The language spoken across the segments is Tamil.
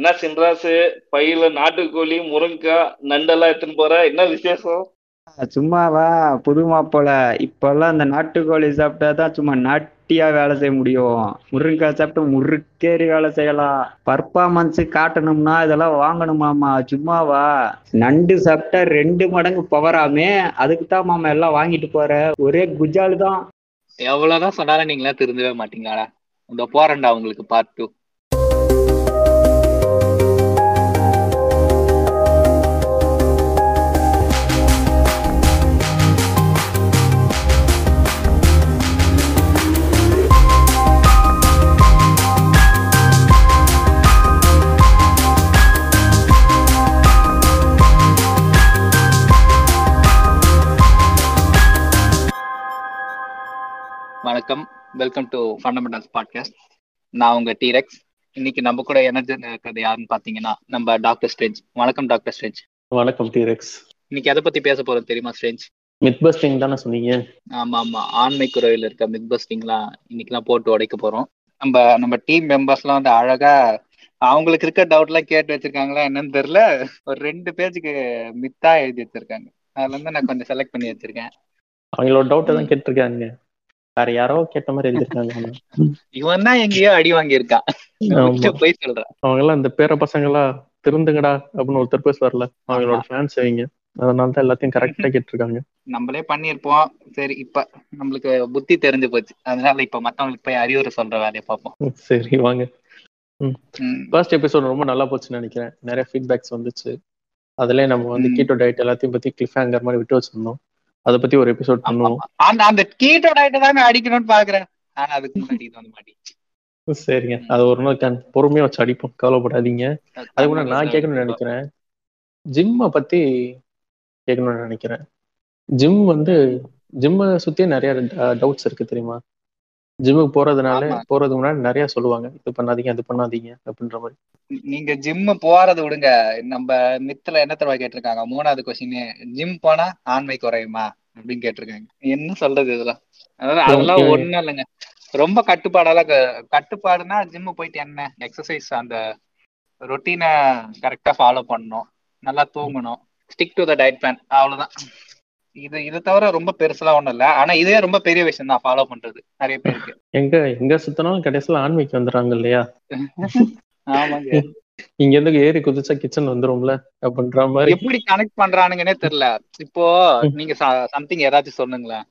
என்ன சின்ராசு? பையில நாட்டுக்கோழி முருங்கைக்காய் நண்டெல்லாம் எடுத்துன்னு போற? என்ன விசேஷம்? சும்மாவா? புது மாப்பிள. இப்பெல்லாம் இந்த நாட்டுக்கோழி சாப்பிட்டா தான் சும்மா நாட்டியா வேலை செய்ய முடியும். முருங்கைக்காய் சாப்பிட்டு முறுக்கேறி வேலை செய்யலாம். பர்ஃபார்மன்ஸ் காட்டணும்னா இதெல்லாம் வாங்கணுமாமா சும்மாவா? நண்டு சாப்பிட்டா ரெண்டு மடங்கு பவராமே அதுக்கு தான் மாமா எல்லாம் வாங்கிட்டு போற. ஒரே குஜாலு தான். எவ்வளவுதான் சொன்னாலும் நீங்களா திருந்தவே மாட்டீங்களாடா. இந்த போறேன்டா உங்களுக்கு பார்ட் டூ வணக்கம். வெல்கம் டு ஃபண்டமெண்டல்ஸ் பாட்காஸ்ட் நான் உங்க டீரெக்ஸ் இன்னைக்கு நம்ம கூட எனர்ஜி இருக்கிறது யாருன்னு பாத்தீங்கன்னா நம்ம டாக்டர் ஸ்ட்ரெஞ்ச் வணக்கம் டாக்டர் ஸ்ட்ரெஞ்ச் வணக்கம் டீரெக்ஸ் இன்னைக்கு எதை பத்தி பேச போறோம் தெரியுமா ஸ்ட்ரெஞ்ச் மித் பஸ்டிங் தானே சொன்னீங்க? ஆமா ஆமா. ஆண்மை குறைவில் இருக்க மித் பஸ்டிங்லாம் இன்னைக்கெல்லாம் போட்டு உடைக்க போறோம். நம்ம நம்ம டீம் மெம்பர்ஸ்லாம் வந்து அழகா அவங்களுக்கு இருக்க டவுட் எல்லாம் கேட்டு வச்சிருக்காங்களா என்னன்னு தெரியல. ஒரு ரெண்டு பேஜுக்கு மித்தா எழுதி வச்சிருக்காங்க. அதுல இருந்து நான் கொஞ்சம் செலக்ட் பண்ணி வச்சிருக்கேன். அவங்களோட டவுட்டை தான் கேட்டிருக்காங்க. வேற யாரோ கேட்ட மாதிரி எழுதிருக்காங்க. இவன் தான் எங்கேயோ அடி வாங்கியிருக்கான். போய் சொல்றேன் அவங்க எல்லாம் இந்த பேர பசங்களா திருந்துங்கடா அப்படின்னு ஒருத்தர் பேச வரல அவங்களோட ஃபேன்ஸ் அவங்க அதனால தான் எல்லாத்தையும் கரெக்டா கேட்டிருக்காங்க. நம்மளே பண்ணியிருப்போம். சரி இப்ப நம்மளுக்கு புத்தி தெரிஞ்சு போச்சு. அதனால இப்ப மத்தவங்களுக்கு போய் அறிவுரை சொல்ற வேலையை பார்ப்போம். சரி வாங்க. ஃபர்ஸ்ட் எபிசோட் ரொம்ப நல்லா போச்சுன்னு நினைக்கிறேன். நிறைய ஃபீட்பேக்ஸ் வந்துச்சு. அதுலயே நம்ம வந்து. கீட்டோ டயட் எல்லாத்தையும் பத்தி கிளிஃப் ஹேங்கர் மாதிரி விட்டு வச்சிருந்தோம். அதை பத்தி ஒரு எபிசோட் பண்ணுவோம். அந்த அந்த கீட்டோ டயட்டை தாங்க அடிக்கணும்னு பாக்குறேன். ஆனா அதுக்கு முன்னாடி இது வந்து மாட்டிச்சு சரிங்க. அது ஒரு நாள் பொறுமையா வச்சு அடிப்போம். கவலைப்படாதீங்க. அதுக்கு முன்னாடி நான் கேட்கணும்னு நினைக்கிறேன். ஜிம்மை பத்தி கேட்கணும்னு நினைக்கிறேன். ஜிம் வந்து ஜிம்மை சுத்தி நிறைய டவுட்ஸ் இருக்கு தெரியுமா? ஜிம்முக்கு போறதுனால. போறதுக்கு முன்னாடி நிறைய சொல்லுவாங்க. இது பண்ணாதீங்க அது பண்ணாதீங்க அப்படின்ற மாதிரி. நீங்க ஜிம் போறதை விடுங்க. நம்ம மித்துல என்ன தடவை கேட்டிருக்காங்க? மூணாவது கொஸ்டின் ஜிம் போனா ஆண்மை குறையுமா? அப்படின்னு கேட்டிருக்காங்க. என்ன சொல்றது இதெல்லாம் அதாவது அதெல்லாம். ஒண்ணும் இல்லைங்க. ரொம்ப கட்டுப்பாடெல்லாம் கட்டுப்பாடுனா ஜிம் போயிட்டு என்ன? எக்ஸசைஸ் அந்த ரொட்டீனை கரெக்டா ஃபாலோ பண்ணணும். நல்லா தூங்கணும். Stick to the diet plan அவ்வளவுதான். இது இதை தவிர ரொம்ப பெருசுலாம் ஒண்ணும் இல்ல. ஆனா இதே ரொம்ப பெரிய விஷயம் தான் ஃபாலோ பண்றது. நிறைய பேருக்கு. எங்க எங்க சுத்தினாலும் கடைசியில ஆன்மைக்கு வந்துடுறாங்க இல்லையா? ஆமாங்க. இங்க இருந்து ஏறி குதிச்சா கிச்சன் வந்துரும்ல? அப்படின்ற மாதிரி. எப்படி கனெக்ட் பண்றானுங்கன்னே தெரியல. இப்போ நீங்க சம்திங் ஏதாச்சும் சொன்னுங்களேன்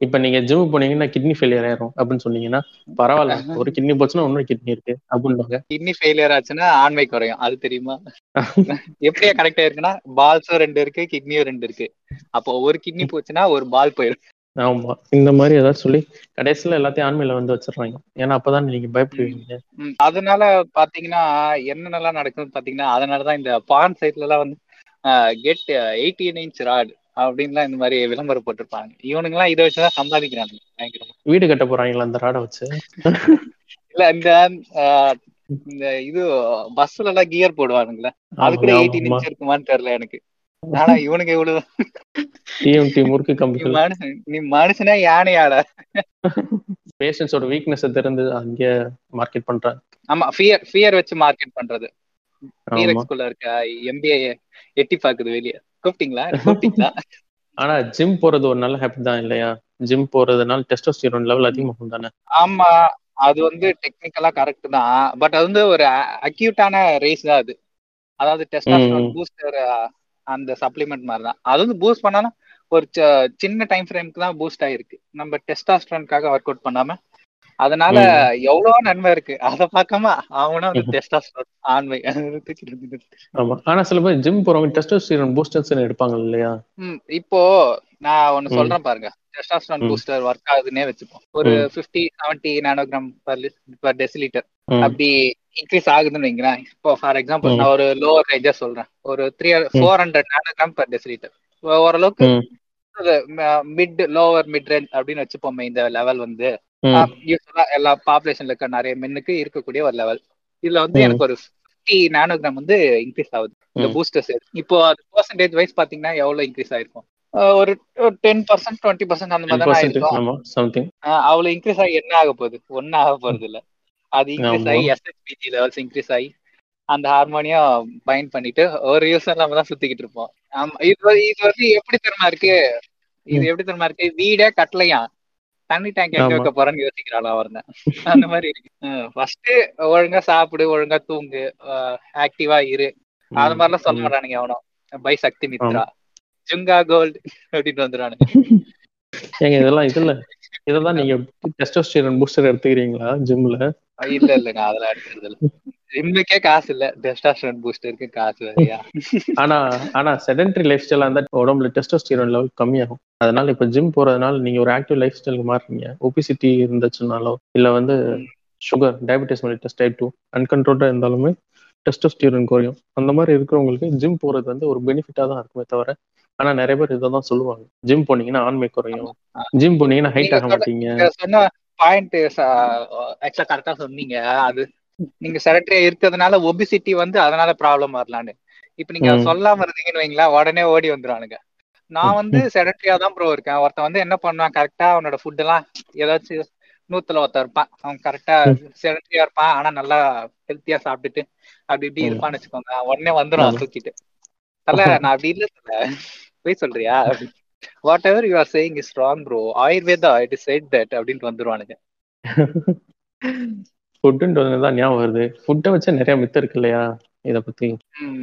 இப்ப நீங்க ஜிம் போனீங்கன்னா கிட்னி ஃபெயிலியர் ஆயிரும் அப்படின்னு சொன்னீங்கன்னா பரவாயில்ல. ஒரு கிட்னி போச்சுன்னா இன்னொரு கிட்னி இருக்கு அப்படின்பாங்க. கிட்னி ஃபெயிலியர் ஆச்சுன்னா ஆண்மை குறையும். அது தெரியுமா? எப்படியா கரெக்ட் ஆயிருக்குன்னா பால்ஸும் ரெண்டு இருக்கு கிட்னியும் ரெண்டு இருக்கு. அப்போ ஒரு கிட்னி போச்சுன்னா ஒரு பால் போயிடும் ஆமா. இந்த மாதிரி ஏதாவது சொல்லி கடைசியில எல்லாத்தையும் ஆன்மையில வந்து வச்சிடுறாங்க. ஏன்னா அப்பதான் நீங்க பயப்படுவீங்க. அதனால பாத்தீங்கன்னா என்னென்னலாம் நடக்குதுன்னு பாத்தீங்கன்னா அதனாலதான் இந்த பான் சைட்ல எல்லாம் வந்து கெட் எயிட்டீன் இன்ச் ராட் அப்படின்லாம் இந்த மாதிரி விளம்பரம் போட்டிருப்பாங்க. இவனுங்க எல்லாம் இதை வச்சுதான் சம்பாதிக்கிறாங்க பயங்கரமா. வீடு கட்ட போறாங்களா அந்த ராடை வச்சு? இல்ல இந்த இந்த இது பஸ்ல எல்லாம் கியர் போடுவானுங்களே. அது கூட எயிட்டீன் இன்ச் இருக்குமான்னு தெரியல எனக்கு. ஆனா இவனுக்கு இவ்வளவு. டிஎம்டி முறுக்கு மனுஷன் நீ மனுஷனே யானையாட? பேஷன்ஸோட வீக்னஸ் தெரிந்து அங்க மார்க்கெட் பண்றாங்க. ஆமா ஃபியர் ஃபியர் வச்சு மார்க்கெட் பண்றது. ஆமா. டீரெக்ஸ்குள்ள இருக்க எம்பிஏ எட்டி பாக்குது வெளிய. கூப்பிட்டீங்களா? கூப்பிட்டீங்களா? ஆனா ஜிம் போறது ஒரு நல்ல ஹேபிட் தான் இல்லையா? ஜிம் போறதுனால டெஸ்டோஸ்டிரோன் லெவல் அதிகமாகும் தானே? ஆமா அது வந்து டெக்னிக்கலா கரெக்ட் தான். பட் அது வந்து ஒரு அக்யூட்டான ரேஸ் தான் அது. அதாவது டெஸ்டாஸ்டரோன். பூஸ்டர் அந்த சப்ளிமெண்ட் மாதிரி தான் அது வந்து பூஸ்ட் பண்ணாலும் ஒரு ச- சின்ன டைம் ஃப்ரேம்க்கு தான் பூஸ்ட் ஆயிருக்கு. நம்ம டெஸ்டாஸ்ட்ரான்காக ஒர்க் அவுட் பண்ணாம அதனால எவ்வளவோ நன்மை இருக்கு அதை வந்து ம்ஹும். டெஸ்டாஸ்டரோன் ஆண்மை ஆமா ஆனா சில பேர் ஜிம் போறவங்க டெஸ்டோஸ்டிரோன் பூஸ்டர்ஸ் எடுப்பாங்க இல்லையா இப்போ நான் ஒன்னு. சொல்றேன் பாருங்க டெஸ்டாஸ்டரான். பூஸ்டர் ஒர்க் ஆகுதுன்னே வச்சுப்போம் ஒரு. 50 70 நானோகிராம் பர் டெசிலிட்டர். அப்படி இன்க்ரீஸ் ஆகுதுன்னு வைங்களேன் இப்போ ஃபார் எக்ஸாம்பிள். நான் ஒரு லோவர் ரேஞ்சா சொல்றேன் ஒரு three four hundred nanogram per decilitre ஓரளவுக்கு. மிட் லோவர் மிட் ரேஞ்ச் அப்படின்னு வச்சுப்போமே இந்த லெவல் வந்து. யூஸ்வலா எல்லா பாப்புலேஷன்ல இருக்க நிறைய மென்னுக்கு இருக்கக்கூடிய ஒரு லெவல் இதுல வந்து. எனக்கு ஒரு 50 நானோகிராம் வந்து இன்க்ரீஸ் ஆகுது. இந்த. பூஸ்டர்ஸ் இப்போ அது பர்சன்டேஜ் வைஸ் பாத்தீங்கன்னா எவ்வளவு இன்க்ரீஸ் ஆயிருக்கும்? ஒரு டென் பர்சன்ட் டுவெண்ட்டி பர்சன்ட் அந்த மாதிரி தான் 10% ஆயிருக்கும். அவ்வளவு இன்க்ரீஸ் ஆகி என்ன ஆக போகுது? ஒன்னும் ஆக போறது இல்ல. அது இன்க்ரீஸ். ஆகி எஸ்எஸ்பிஜி லெவல்ஸ் இன்க்ரீஸ் ஆகி அந்த ஹார்மோனியம் பைண்ட் பண்ணிட்டு ஒரு யூஸ் இல்லாம தான் சுத்திக்கிட்டு இருப்போம். இது வந்து- இது வந்து எப்படி தெரியுமா இருக்கு? இது எப்படி தெரியுமா இருக்கு? வீடே கட்டலையா தண்ணி டேங்க் எங்க. வைக்க போறேன்னு யோசிக்கிறாளா அவர்தான் அந்த மாதிரி ஃபர்ஸ்ட் ஒழுங்கா சாப்பிடு ஒழுங்கா தூங்கு ஆக்டிவா இரு. அது மாதிரிலாம் சொல்ல மாட்டானுங்க எவனும் பை சக்தி மித்ரா. ஜுங்கா கோல்டு அப்படின்னு வந்துடுறானுங்க. ஏங்க இதெல்லாம் இதுல இதெல்லாம் நீங்க டெஸ்டோஸ்டிரான் பூஸ்டர் எடுத்துக்கிறீங்களா ஜிம்ல இல்ல இல்லங்க. அதெல்லாம் எடுக்கிறது இல்ல. ஜிம்முக்கே காசு இல்ல. டெஸ்டாஸ்டரோன் பூஸ்டருக்கு காசு வேறையா ஆனா ஆனா செடென்டரி லைஃப் ஸ்டைலா இருந்தா உடம்புல டெஸ்டோஸ்டிரான் லெவல் கம்மியாகும். அதனால இப்ப ஜிம் போறதுனால நீங்க ஒரு ஆக்டிவ் லைஃப் ஸ்டைலுக்கு மாறுறீங்க. ஒபிசிட்டி இருந்துச்சுனாலோ இல்ல வந்து sugar diabetes mellitus type two அன்கண்ட்ரோல்டா இருந்தாலுமே டெஸ்டோஸ்டிரான் குறையும். அந்த மாதிரி இருக்கிறவங்களுக்கு ஜிம் போறது வந்து ஒரு பெனிஃபிட்டா தான் இருக்குமே தவிர ஆனா நிறைய பேர் இதை தான் சொல்லுவாங்க. ஜிம் போனீங்கன்னா ஆண்மை குறையும். ஜிம் போனீங்கன்னா ஹைட் ஆக மாட்டீங்க. சொன்ன பாயிண்ட் ஆக்சுவலா கரெக்டா சொன்னீங்க. அது நீங்க செரட்டரியா இருக்கிறதுனால ஒபிசிட்டி வந்து அதனால ப்ராப்ளம் வரலான்னு. இப்ப நீங்க. சொல்லாம இருந்தீங்கன்னு வைங்களேன் உடனே ஓடி வந்துருவானுங்க. நான் வந்து செரட்டரியா தான் ப்ரோ இருக்கேன். ஒருத்தன் வந்து என்ன பண்ணுவான் கரெக்டா அவனோட ஃபுட் எல்லாம் ஏதாச்சும் நூத்துல ஒருத்தன் இருப்பான். அவன் கரெக்டா செரட்டரியா இருப்பான். ஆனா நல்லா ஹெல்த்தியா சாப்பிட்டுட்டு அப்படி இப்படி. இருப்பான்னு வச்சுக்கோங்க. உடனே வந்துடும். தூக்கிட்டு. தல நான் அப்படி இல்ல தல. போய் சொல்றியா? Whatever you are saying is wrong bro Ayurveda it is said that அப்படின்ட்டு வந்துருவானுங்க. ஃபுட்டுன்றது தான் ஞாபகம் வருது. ஃபுட்டை வச்சு நிறைய மித்து இருக்கு இல்லையா? இத பத்தி.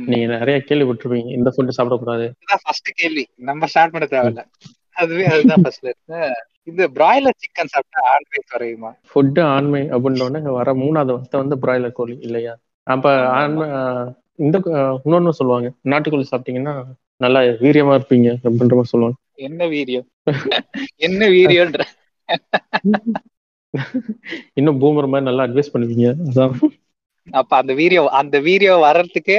நீங்க நிறைய கேள்விப்பட்டிருப்பீங்க. இந்த ஃபுட்டு சாப்பிடக்கூடாது. ஃபர்ஸ்ட் கேள்வி. நம்ம ஸ்டார்ட் பண்ண தேவையில்ல. அதுவே அதுதான் ஃபர்ஸ்ட்ல இருக்கு இது பிராய்லர் சிக்கன் சாப்பிட்டா ஆண்மை குறையுமா? ஃபுட்டு ஆண்மை அப்படின்னோடனே வர மூணாவது வார்த்தை வந்து பிராய்லர் கோழி இல்லையா? அப்ப ஆண்மை இந்த இன்னொன்னு சொல்லுவாங்க. நாட்டுக்கோழி சாப்பிட்டீங்கன்னா நல்லா வீரியமா இருப்பீங்க அப்படின்ற மாதிரி சொல்லுவாங்க. என்ன வீரியம்? என்ன வீரியம்ன்ற இன்னும் பூமர் மாதிரி நல்லா அட்வைஸ் பண்ணுவீங்க. அதான். அப்ப அந்த வீரியம் அந்த வீரியம் வர்றதுக்கு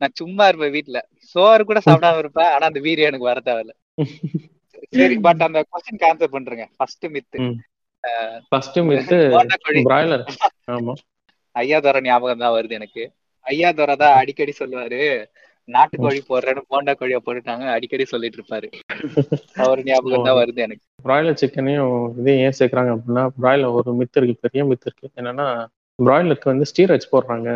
நான் சும்மா இருப்பேன் வீட்ல. சோறு கூட சாப்பிடாம இருப்பேன் ஆனா அந்த வீரியம் எனக்கு வர தேவையில்ல. சரி பட் அந்த கொஸ்டின் ஆன்சர் பண்றேங்க. First myth. First myth broiler ஆமா. ஐயாதோர ஞாபகம் தான் வருது எனக்கு. ஐயாதோர தான் அடிக்கடி சொல்லுவாரு. நாட்டுக்கோழி போடுறேன்னு போண்டா கோழியா போட்டுட்டாங்க. அடிக்கடி சொல்லிட்டு இருப்பாரு. அவர் ஞாபகம் தான் வருது எனக்கு. பிராய்லர் சிக்கனையும் இதையும் ஏன் சேர்க்குறாங்க அப்படின்னா பிராய்லர் ஒரு மித்து இருக்கு பெரிய மித்து இருக்கு. என்னன்னா பிராய்லருக்கு வந்து ஸ்டீராய்ட்ஸ் போடுறாங்க.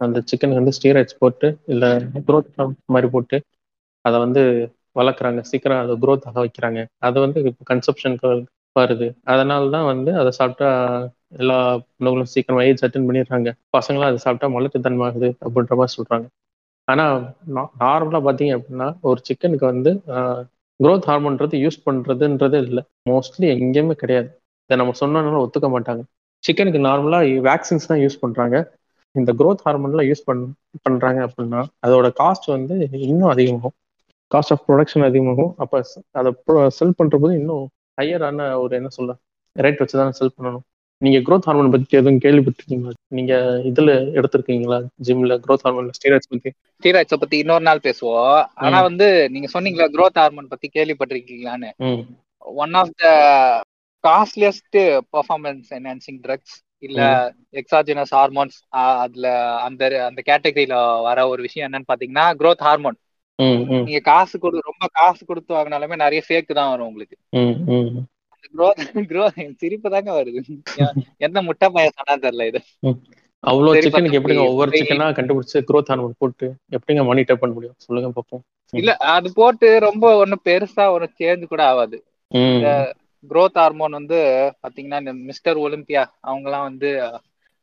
அந்த சிக்கனுக்கு வந்து ஸ்டீராய்ட்ஸ் போட்டு இல்லை குரோத் மாதிரி போட்டு அதை வந்து வளர்க்குறாங்க. சீக்கிரம் அதை குரோத் ஆக வைக்கிறாங்க. அது வந்து இப்போ கன்சப்ஷனுக்கு வருது. அதனால தான் வந்து அதை சாப்பிட்டா எல்லா உணவுகளும் சீக்கிரமாக ஏஜ் அட்டன் பண்ணிடுறாங்க. பசங்களாம் அதை சாப்பிட்டா மலட்டுத்தன்மை ஆகுது அப்படின்ற மாதிரி சொல்றாங்க. ஆனா நார்மலா பாத்தீங்க அப்படின்னா ஒரு சிக்கனுக்கு வந்து க்ரோத் ஹார்மோன்றது யூஸ் பண்றதுன்றது இல்லை. மோஸ்ட்லி எங்கேயுமே கிடையாது. இதை நம்ம சொன்னோம்னால ஒத்துக்க மாட்டாங்க. சிக்கனுக்கு நார்மலா வேக்சின்ஸ் தான் யூஸ் பண்றாங்க. இந்த க்ரோத் ஹார்மோன்லாம் யூஸ் பண் பண்றாங்க அப்படின்னா அதோட காஸ்ட் வந்து இன்னும் அதிகமாகும். காஸ்ட் ஆஃப் ப்ரொடக்ஷன் அதிகமாகும். அப்போ அதை செல் பண்ற போது இன்னும் ஹையரான ஒரு என்ன சொல்ல ரேட் வச்சு தான் செல் பண்ணணும். நீங்க க்ரோத் ஹார்மோன் பத்தி எதுவும் கேள்விப்பட்டிருக்கீங்களா? நீங்க இதுல எடுத்திருக்கீங்களா? ஜிம்ல க்ரோத் ஹார்மோன் ஸ்டீராய்ட்ஸ் பத்தி? ஸ்டீராய்ட்ஸ பத்தி இன்னொரு நாள் பேசுவோம். ஆனா. வந்து நீங்க சொன்னீங்களா growth ஹார்மோன் பத்தி கேள்விப்பட்டிருக்கீங்களான்னு? One of the costliest performance enhancing drugs இல்ல எக்ஸாஜினஸ் ஹார்மோன்ஸ் அதுல அந்த அந்த கேட்டகரியில வர ஒரு விஷயம் என்னன்னு பாத்தீங்கன்னா growth ஹார்மோன் நீங்க காசு கொடு ரொம்ப காசு கொடுத்து வாங்கினாலுமே நிறைய ஃபேக் தான் வரும் உங்களுக்கு. சிரிப்பு தாங்க வருது. எந்த முட்டை பையன் சொன்னா தெரியல இது. அவ்வளோ சரி, சிக்கனுக்கு எப்படிங்க ஒவ்வொரு. சிக்கனா கண்டுபிடிச்சு க்ரோத் ஹார்மோன் போட்டு எப்படிங்க மானிட்டர் பண்ண முடியும்? சொல்லுங்க பார்ப்போம் இல்ல அது போட்டு ரொம்ப ஒண்ணும் பெருசா ஒரு சேஞ்ச் கூட ஆகாது. growth ஹார்மோன் வந்து பாத்தீங்கன்னா இந்த மிஸ்டர் ஒலிம்பியா அவங்கலாம் வந்து